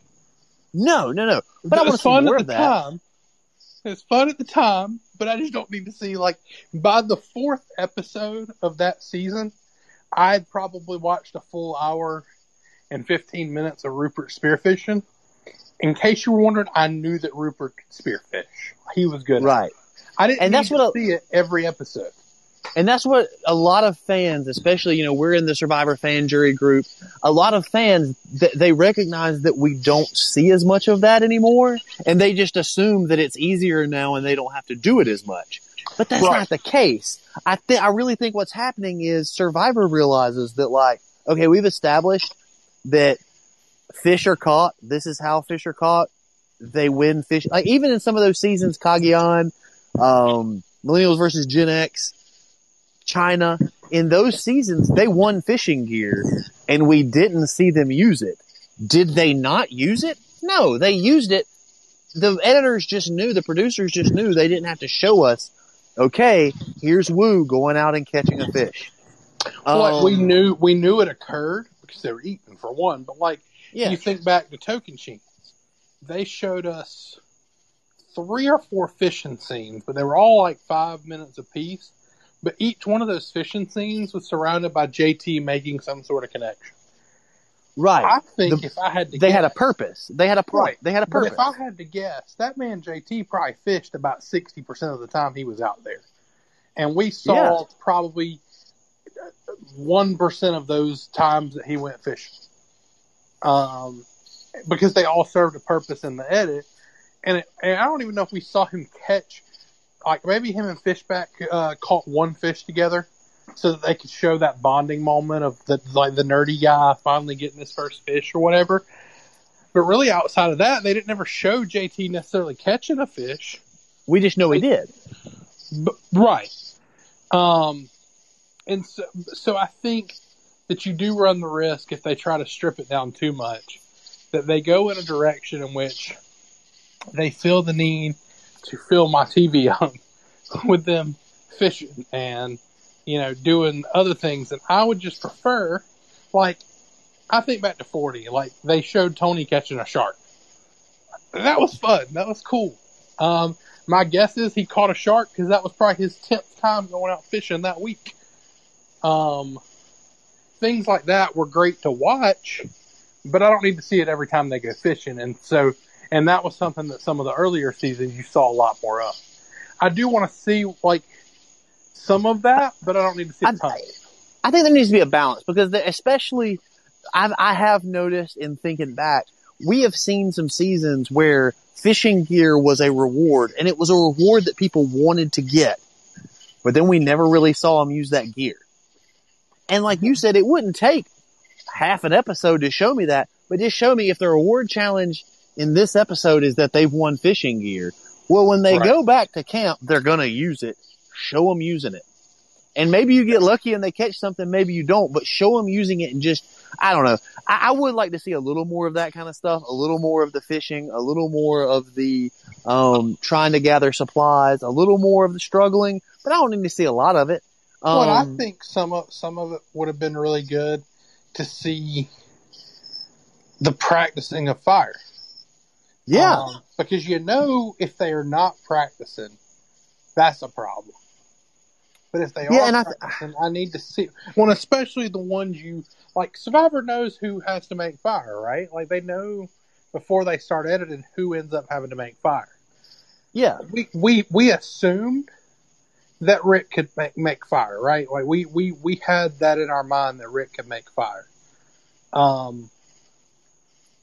No, no, no. But I want was to see fun more at of the that. time it's fun at the time but i just don't need to see like by the fourth episode of that season i'd probably watched a full hour and 15 minutes of rupert spearfishing in case you were wondering, I knew that Rupert could spearfish. He was good. at it. Right. I didn't And need that's to what a- see it every episode. And that's what a lot of fans, especially, you know, we're in the Survivor fan jury group. A lot of fans, th- they recognize that we don't see as much of that anymore. And they just assume that it's easier now and they don't have to do it as much. But that's Right. not the case. I think, I really think what's happening is Survivor realizes that like, okay, we've established that fish are caught. This is how fish are caught. They win fish. Like even in some of those seasons, Cagayan, um, Millennials versus Gen X, China, in those seasons, they won fishing gear and we didn't see them use it. Did they not use it? No, they used it. The editors just knew, the producers just knew they didn't have to show us, okay, here's Woo going out and catching a fish. like we Um, knew we knew it occurred because they were eating for one, but like yeah, you think back to Tocantins, they showed us three or four fishing scenes, but they were all like five minutes apiece. But each one of those fishing scenes was surrounded by JT making some sort of connection. right. I think The- if I had to, they guess, had a purpose. They had a point. Right. They had a But purpose. if I had to guess, that man JT probably fished about sixty percent of the time he was out there, and we saw Yeah. probably one percent of those times that he went fishing, um, because they all served a purpose in the edit, and, it, and I don't even know if we saw him catch, like maybe him and Fishbach uh, caught one fish together. So that they could show that bonding moment of the like the nerdy guy finally getting his first fish or whatever. But really, outside of that, they didn't ever show JT necessarily catching a fish. we just know he did. But, right. Um, and so, so I think that you do run the risk if they try to strip it down too much, that they go in a direction in which they feel the need to fill my TV up with them fishing and, you know, doing other things. And I would just prefer, like, I think back to 40, like they showed Tony catching a shark. That was fun. That was cool. Um, my guess is he caught a shark because that was probably his 10th time going out fishing that week. Um, things like that were great to watch, but I don't need to see it every time they go fishing. And so, and that was something that some of the earlier seasons you saw a lot more of. I do want to see like some of that, but I don't need to see a ton. I, think there needs to be a balance because especially I've, I have noticed in thinking back, we have seen some seasons where fishing gear was a reward and it was a reward that people wanted to get, but then we never really saw them use that gear. And like you said, it wouldn't take half an episode to show me that, but just show me if the reward challenge in this episode is that they've won fishing gear. Well, when they right. go back to camp, they're going to use it. Show them using it. And maybe you get lucky and they catch something, maybe you don't, but show them using it and just, I don't know. I, I, would like to see a little more of that kind of stuff, a little more of the fishing, a little more of the, um, trying to gather supplies, a little more of the struggling, but I don't need to see a lot of it. Um, well, I think some of, some of it would have been really good to see the practicing of fire. Yeah. Um, because you know, if they are not practicing, that's a problem. But if they yeah, are, and I, th- I need to see. Well, especially the ones you like. Survivor knows who has to make fire, right? Like they know before they start editing who ends up having to make fire. Yeah, we we we assumed that Rick could make make fire, right? Like we we we had that in our mind that Rick could make fire. Um,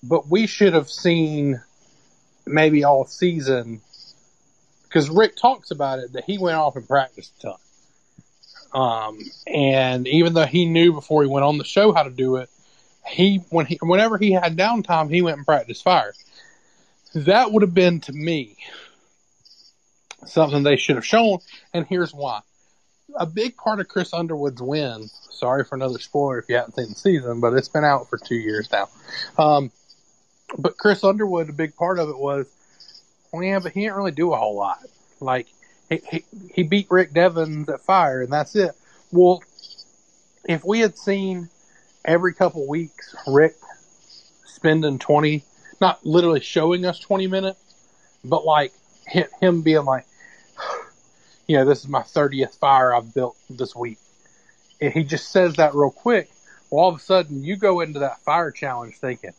but we should have seen maybe all season because Rick talks about it that he went off and practiced a ton. Um, and even though he knew before he went on the show how to do it, he when he whenever he had downtime, he went and practiced fire. That would have been to me something they should have shown, and here's why. A big part of Chris Underwood's win. Sorry for another spoiler if you haven't seen the season, but it's been out for two years now. Um, but Chris Underwood, a big part of it was, well, yeah, but he didn't really do a whole lot. Like he, he, he beat Rick Devens at fire, and that's it. Well, if we had seen every couple weeks Rick spending 20, not literally showing us 20 minutes, but like him being like, you know, this is my 30th fire I've built this week. And he just says that real quick. Well, all of a sudden you go into that fire challenge thinking,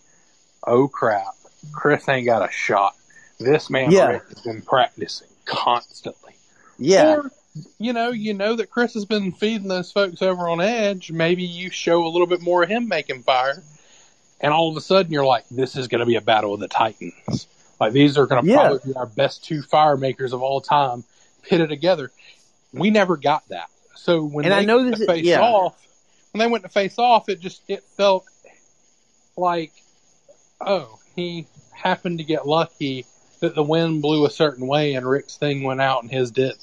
oh crap, Chris ain't got a shot. This man yeah. Rick has been practicing constantly. Yeah. Or, you know, you know that Chris has been feeding those folks over on Edge. Maybe you show a little bit more of him making fire, and all of a sudden you're like, this is going to be a battle of the Titans. Like these are going to yeah. probably be our best two fire makers of all time pitted together. We never got that. So when and they I know went this, to face yeah. off, when they went to face off, it just it felt like, oh, he happened to get lucky that the wind blew a certain way and Rick's thing went out and his didn't.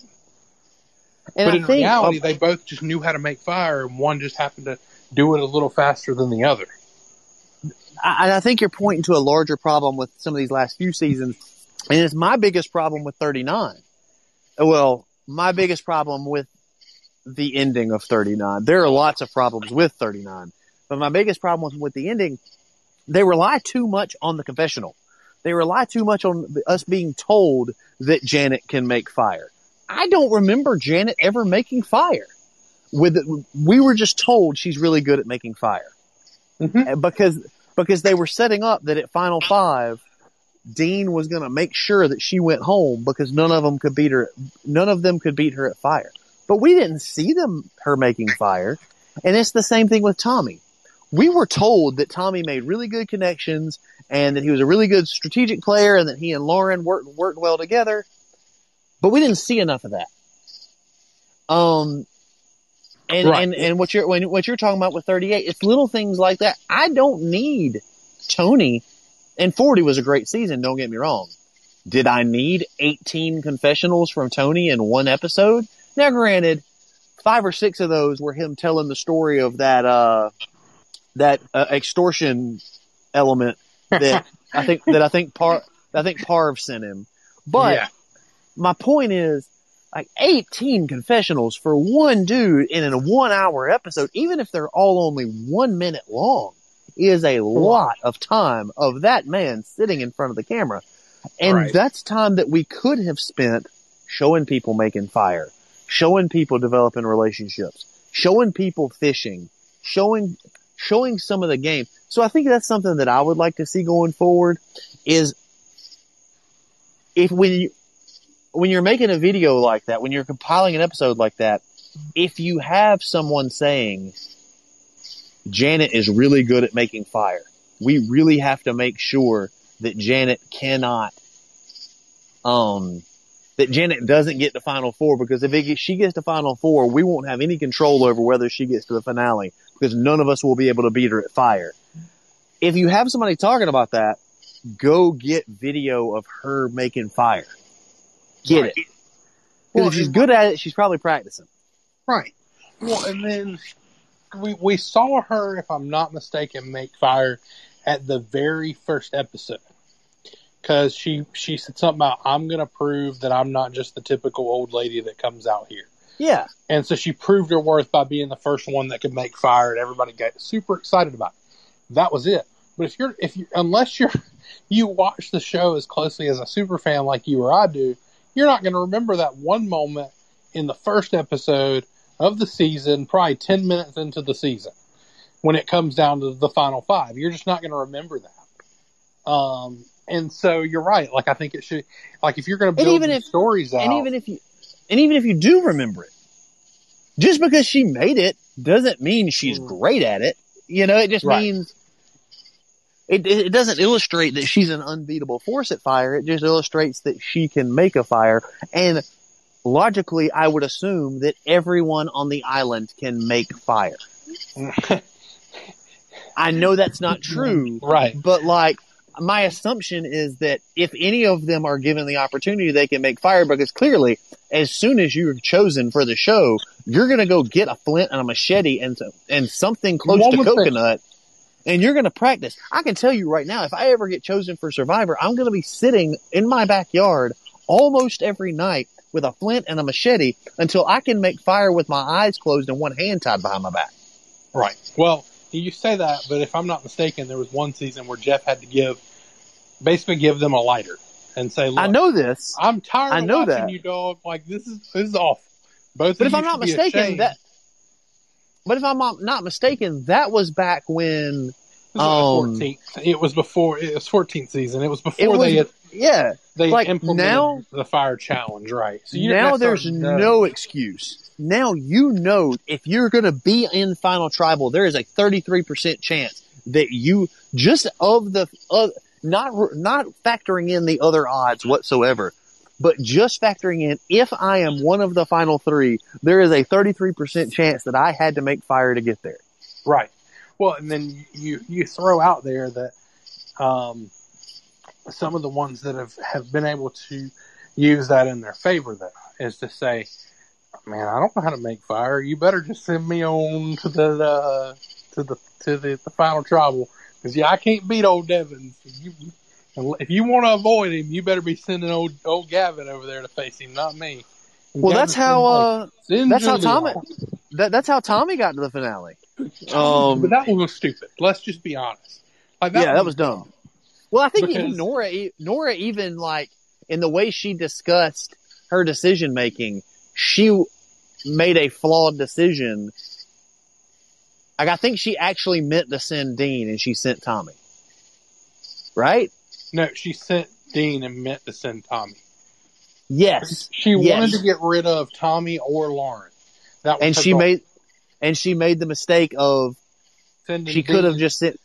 And but I in think, reality, um, they both just knew how to make fire, and one just happened to do it a little faster than the other. I, I think you're pointing to a larger problem with some of these last few seasons, and it's my biggest problem with 39. Well, my biggest problem with the ending of 39. There are lots of problems with 39, but my biggest problem with the ending, they rely too much on the confessional. They rely too much on us being told that Janet can make fire. I don't remember Janet ever making fire. With we were just told she's really good at making fire mm-hmm. because because they were setting up that at Final Five, Dean was going to make sure that she went home because none of them could beat her. None of them could beat her at fire. But we didn't see them her making fire, and it's the same thing with Tommy. We were told that Tommy made really good connections and that he was a really good strategic player and that he and Lauren worked worked well together. But we didn't see enough of that. Um, and right. and and what you're when, what you're talking about with 38, it's little things like that. I don't need Tony, and 40 was a great season. Don't get me wrong. Did I need 18 confessionals from Tony in one episode? Now, granted, five or six of those were him telling the story of that uh that uh, extortion element that I think that I think Par I think Parv sent him. But yeah. my point is like 18 confessionals for one dude in a one hour episode, even if they're all only one minute long, is a lot of time of that man sitting in front of the camera. And Right. that's time that we could have spent showing people making fire, showing people developing relationships, showing people fishing, showing, showing some of the game. So I think that's something that I would like to see going forward is if when you, when you're making a video like that, when you're compiling an episode like that, if you have someone saying, Janet is really good at making fire, we really have to make sure that Janet cannot, um, that Janet doesn't get to final four because if it she gets to final four, we won't have any control over whether she gets to the finale because none of us will be able to beat her at fire. If you have somebody talking about that, go get video of her making fire. Get Right. it. Well, if she's good at it, she's probably practicing. Right. Well, and then we we saw her, if I'm not mistaken, make fire at the very first episode because she she said something about I'm going to prove that I'm not just the typical old lady that comes out here. Yeah. And so she proved her worth by being the first one that could make fire, and everybody got super excited about it. That was it. But if you're if you unless you're you watch the show as closely as a super fan like you or I do, you're not going to remember that one moment in the first episode of the season, probably ten minutes into the season, when it comes down to the final five. You're just not going to remember that. Um, and so you're right. Like I think it should. Like if you're going to build even if- stories out, And even if you, and even if you do remember it, just because she made it doesn't mean she's Mm. great at it. You know, it just Right. means it, it doesn't illustrate that she's an unbeatable force at fire. It just illustrates that she can make a fire. And logically, I would assume that everyone on the island can make fire. I know that's not true, right. but like my assumption is that if any of them are given the opportunity, they can make fire because clearly, as soon as you're chosen for the show, you're going to go get a flint and a machete and and something close One to would think- coconut, and you're going to practice. I can tell you right now, if I ever get chosen for Survivor, I'm going to be sitting in my backyard almost every night with a flint and a machete until I can make fire with my eyes closed and one hand tied behind my back. Right. Well, you say that, but if I'm not mistaken, there was one season where Jeff had to give, basically give them a lighter and say, "Look, I know this. I'm tired I of know watching that. you, dog. Like this is this is awful." Both. But if I'm not mistaken, ashamed. that. But if I'm not not mistaken, that was back when. This was um, 14th. It was before. It was 14th season. It was before It was, they had, yeah. they like, implemented now- the fire challenge, right? So you now there's no excuse. Now you know if you're going to be in final tribal, there is a 33% chance that you just of the uh, not not factoring in the other odds whatsoever, but just factoring in if I am one of the final three, there is a 33% chance that I had to make fire to get there. Right. Well, and then you you throw out there that um, some of the ones that have have been able to use that in their favor, though, is to say, "Man, I don't know how to make fire. You better just send me on to the uh, to the to the, the final tribal because yeah, I can't beat old Devin. So you, if you want to avoid him, you better be sending old old Gavin over there to face him, not me." And Well, that's how uh, that's how Tommy that, that's how Tommy got to the finale. Um, but that one was stupid. Let's just be honest. Like, yeah, that was dumb. Well, I think even Noura, Noura, even like in the way she discussed her decision making, she made a flawed decision. Like I think she actually meant to send Dean, and she sent Tommy. Right? No, she sent Dean and meant to send Tommy. Yes. She Yes. wanted to get rid of Tommy or Lauren. That was And she goal. made, and she made the mistake of Sending she could have just sent,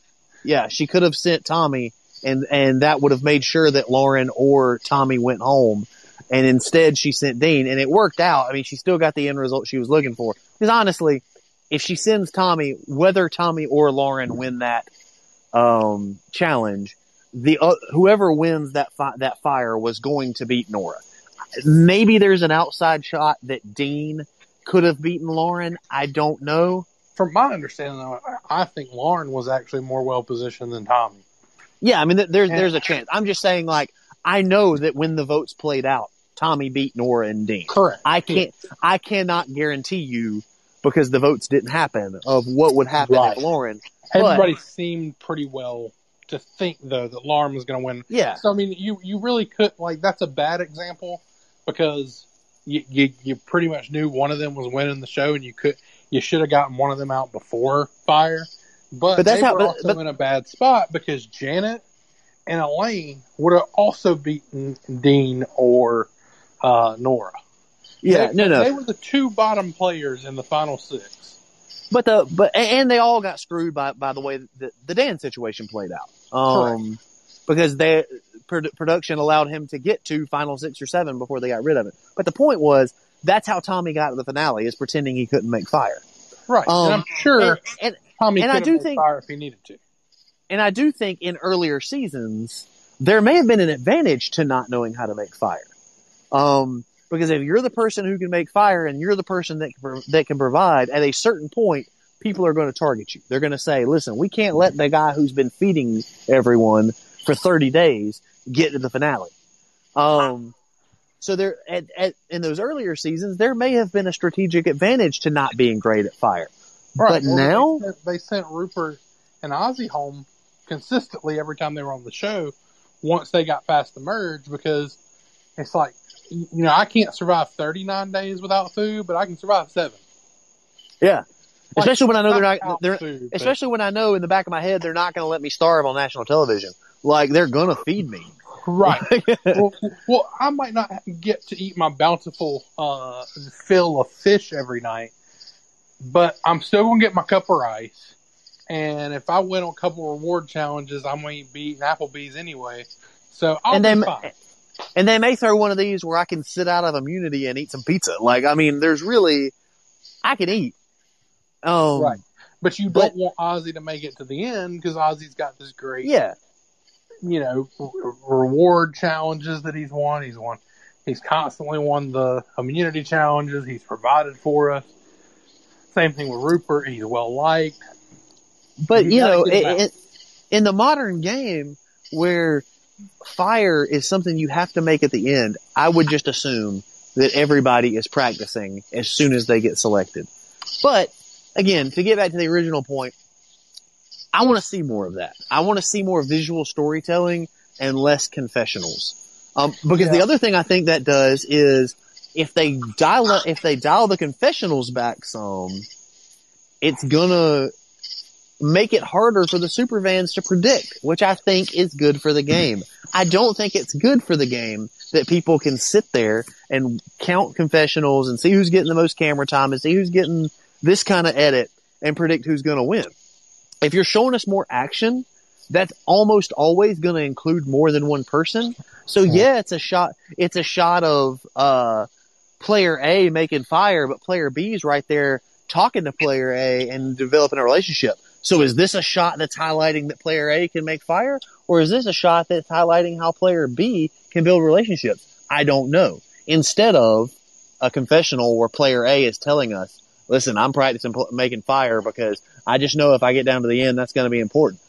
yeah, she could have sent Tommy, and and that would have made sure that Lauren or Tommy went home. And instead, she sent Dean, and it worked out. I mean, she still got the end result she was looking for. Because honestly, if she sends Tommy, whether Tommy or Lauren win that um, challenge, the uh, whoever wins that fi- that fire was going to beat Noura. Maybe there's an outside shot that Dean could have beaten Lauren. I don't know. From my understanding, though, I I think Lauren was actually more well positioned than Tommy. Yeah, I mean, there's Yeah. there's a chance. I'm just saying, like, I know that when the votes played out, Tommy beat Noura and Dean. Correct. I can't, I cannot guarantee you because the votes didn't happen of what would happen Right. if Lauren Everybody but, seemed pretty well to think though that Lauren was going to win. Yeah. So I mean, you you really could like that's a bad example because you, you you pretty much knew one of them was winning the show, and you could you should have gotten one of them out before Fire. But, but that's they how, were but, also but, in a bad spot because Janet and Elaine would have also beaten Dean or uh, Noura. Yeah, they, no, no, they were the two bottom players in the final six. But the but and they all got screwed by by the way the, the Dan situation played out. Um, because they production allowed him to get to final six or seven before they got rid of it. But the point was that's how Tommy got to the finale is pretending he couldn't make fire. Right. Um, and I'm sure and, and, Tommy and I do think fire if he needed to. And I do think in earlier seasons there may have been an advantage to not knowing how to make fire. Um, because if you're the person who can make fire and you're the person that can, that can provide at a certain point, people are going to target you. They're going to say, listen, we can't let the guy who's been feeding everyone for 30 days get to the finale. Um, so there, at, at, in those earlier seasons, there may have been a strategic advantage to not being great at fire. Right. But well, now they sent, they sent Rupert and Ozzy home consistently every time they were on the show once they got past the merge because it's like you know, I can't survive 39 days without food, but I can survive seven. Yeah. Like, especially when I know they're not, they're, food, especially when I know in the back of my head they're not going to let me starve on national television. Like they're going to feed me. Right. well, well, I might not get to eat my bountiful uh, fill of fish every night, but I'm still going to get my cup of rice. And if I win on a couple reward challenges, I'm going to be eating Applebee's anyway. So I'll and be then, fine. And they may throw one of these where I can sit out of immunity and eat some pizza. Like, I mean, there's really, I can eat. Um, right. But you don't want Ozzy to make it to the end because Ozzy's got this great, yeah, you know, reward challenges that he's won. He's won. He's constantly won the immunity challenges. He's provided for us. Same thing with Rupert. He's well liked. But you, you know, it, it, in the modern game where fire is something you have to make at the end. I would just assume that everybody is practicing as soon as they get selected. But again, to get back to the original point, I want to see more of that. I want to see more visual storytelling and less confessionals. Um, because yeah. the other thing I think that does is if they dial if they dial the confessionals back some, it's gonna make it harder for the super fans to predict, which I think is good for the game. I don't think it's good for the game that people can sit there and count confessionals and see who's getting the most camera time and see who's getting this kind of edit and predict who's going to win. If you're showing us more action, that's almost always going to include more than one person. So yeah, it's a shot, it's a shot of, uh, player A making fire, but player B is right there talking to player A and developing a relationship. So is this a shot that's highlighting that player A can make fire? Or is this a shot that's highlighting how player B can build relationships? I don't know. Instead of a confessional where player A is telling us, listen, I'm practicing making fire because I just know if I get down to the end, that's going to be important.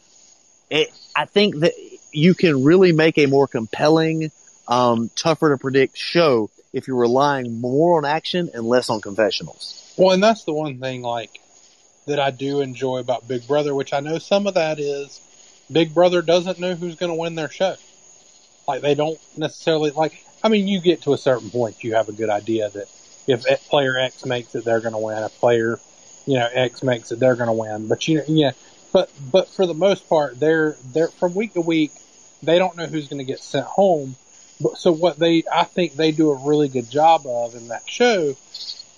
It, I think that you can really make a more compelling, um, tougher to predict show if you're relying more on action and less on confessionals. Well, and that's the one thing, like, that I do enjoy about Big Brother, which I know some of that is Big Brother doesn't know who's going to win their show. Like they don't necessarily like. I mean, you get to a certain point, you have a good idea that if player X makes it, they're going to win. If player, you know, X makes it, they're going to win. But you know, yeah. But but for the most part, they're they're from week to week. They don't know who's going to get sent home. So what they, I think they do a really good job of in that show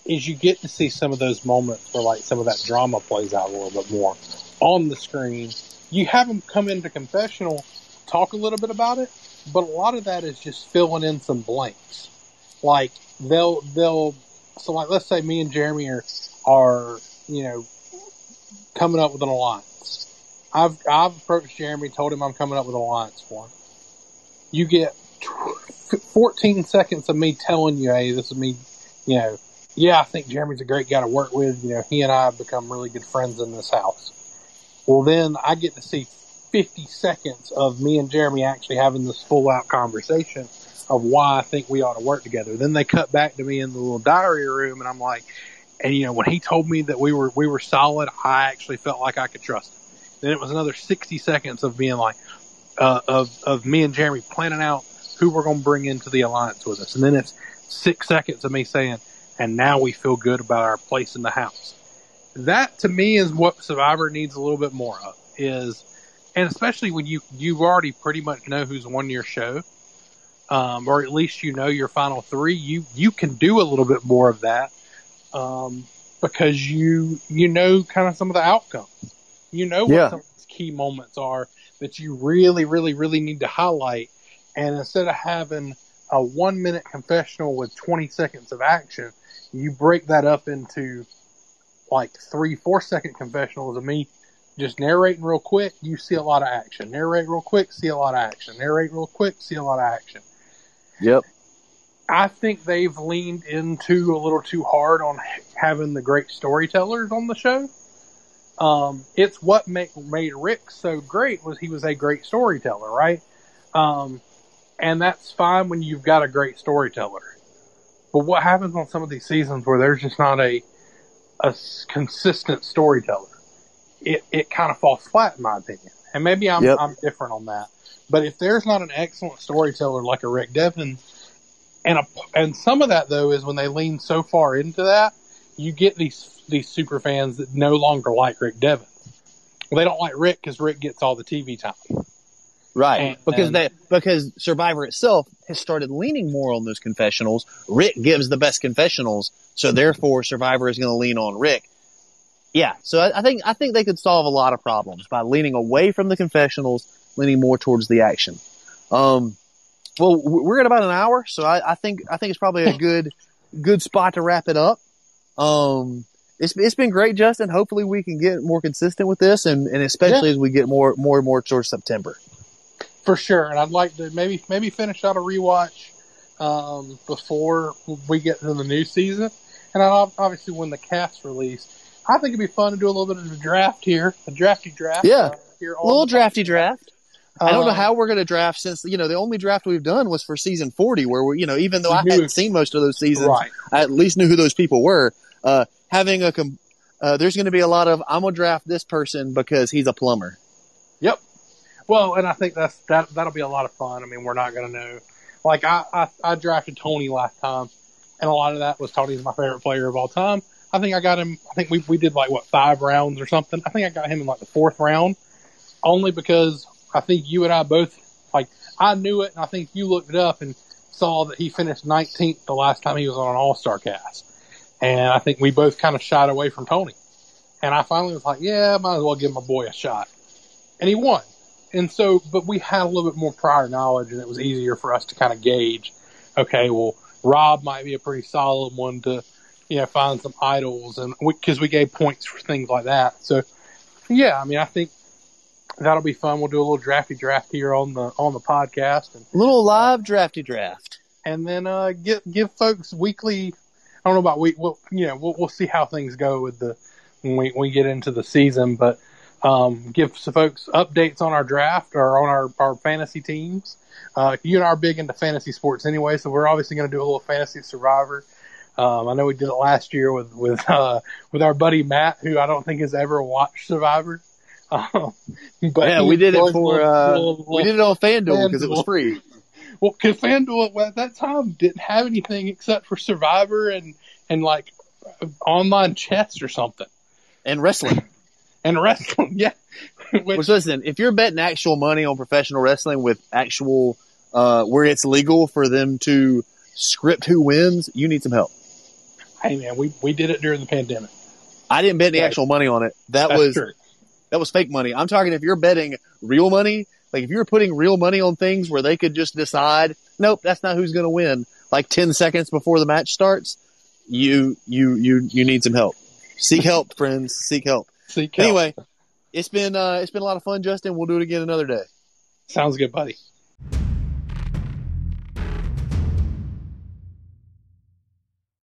is you get to see some of those moments where like some of that drama plays out a little bit more on the screen. You have them come into confessional, talk a little bit about it, but a lot of that is just filling in some blanks. Like they'll they'll so like let's say me and Jeremy are are you know coming up with an alliance. I've I've approached Jeremy, told him I'm coming up with an alliance for him. You get 14 seconds of me telling you, hey, this is me, you know, yeah, I think Jeremy's a great guy to work with. You know, he and I have become really good friends in this house. Well, then I get to see 50 seconds of me and Jeremy actually having this full out conversation of why I think we ought to work together. Then they cut back to me in the little diary room and I'm like, and you know, when he told me that we were, we were solid, I actually felt like I could trust him. Then it was another 60 seconds of being like, uh, of, of me and Jeremy planning out who we're going to bring into the alliance with us. And then it's six seconds of me saying, and now we feel good about our place in the house. That to me is what Survivor needs a little bit more of is, and especially when you, you've already pretty much know who's won your show, um, or at least you know your final three, you, you can do a little bit more of that. Um, because you, you know kind of some of the outcomes. You know what Yeah. some of these key moments are that you really, really, really need to highlight. And instead of having a one minute confessional with 20 seconds of action, you break that up into like three, four second confessionals of me just narrating real quick. You see a lot of action. Narrate real quick, see a lot of action. Narrate real quick, see a lot of action. Yep. I think they've leaned into a little too hard on having the great storytellers on the show. Um, it's what make, made Rick so great was he was a great storyteller, right? Um, and that's fine when you've got a great storyteller. But what happens on some of these seasons where there's just not a a consistent storyteller? It it kind of falls flat in my opinion. And maybe I'm Yep. I'm different on that. But if there's not an excellent storyteller like a Rick Devens, and a, and some of that though is when they lean so far into that, you get these these super fans that no longer like Rick Devens. Well, they don't like Rick because Rick gets all the TV time. Right. And- because they because Survivor itself has started leaning more on those confessionals. Rick gives the best confessionals, so therefore Survivor is going to lean on Rick. Yeah, so I, I think I think they could solve a lot of problems by leaning away from the confessionals, leaning more towards the action. Um, well, we're at about an hour, so I, I think I think it's probably a good good spot to wrap it up. Um, it's it's been great, Justin. Hopefully, we can get more consistent with this, and, and especially as we get more more and more towards September. For sure, and I'd like to maybe maybe finish out a rewatch um, before we get to the new season. And I obviously when the cast release, I think it'd be fun to do a little bit of a draft here, a drafty draft. Yeah. uh, here A little drafty draft. I don't know Um, how we're going to draft since you know the only draft we've done was for season forty, where we you know even though I We knew- hadn't seen most of those seasons, Right. I at least knew who those people were. Uh, having a com- uh, there's going to be a lot of I'm gonna draft this person because he's a plumber. Well, and I think that's that that'll be a lot of fun. I mean, we're not going to know. Like I, I I drafted Tony last time, and a lot of that was Tony's my favorite player of all time. I think I got him. I think we we did like what five rounds or something. I think I got him in like the fourth round, only because I think you and I both like I knew it, and I think you looked it up and saw that he finished 19th the last time he was on an All Star cast, and I think we both kind of shied away from Tony. And I finally was like, yeah, might as well give my boy a shot, and he won. And so, but we had a little bit more prior knowledge, and it was easier for us to kind of gauge. Okay, well, Rob might be a pretty solid one to, you know, find some idols, and because we, gave points for things like that. So, yeah, I mean, I think that'll be fun. We'll do a little drafty draft here on the on the podcast, and Little live drafty draft. and then uh, give give folks weekly. I don't know about week. Well, you know, we'll we'll see how things go with the when we, we get into the season, but um, give some folks updates on our draft or on our our fantasy teams. Uh, you and I are big into fantasy sports anyway, so we're obviously going to do a little fantasy survivor. Um, I know we did it last year with with uh, with our buddy Matt, who I don't think has ever watched Survivor. Um, but yeah, we did it for little- uh, little- we did it on FanDuel because it was free. well, because FanDuel at that time didn't have anything except for Survivor and and like online chess or something And wrestling. And wrestling. Yeah, Which- Which listen, if you're betting actual money on professional wrestling with actual uh, where it's legal for them to script who wins, you need some help. hey man, we we did it during the pandemic. I didn't bet any Right. actual money on it. That That's was true. that was fake money. I'm talking if you're betting real money, like if you're putting real money on things where they could just decide, nope, that's not who's going to win. Like 10 seconds before the match starts, you you you you need some help. Seek help, friends. Seek help. Seek help. Anyway, it's been uh it's been a lot of fun, Justin. We'll do it again another day. sounds good, buddy.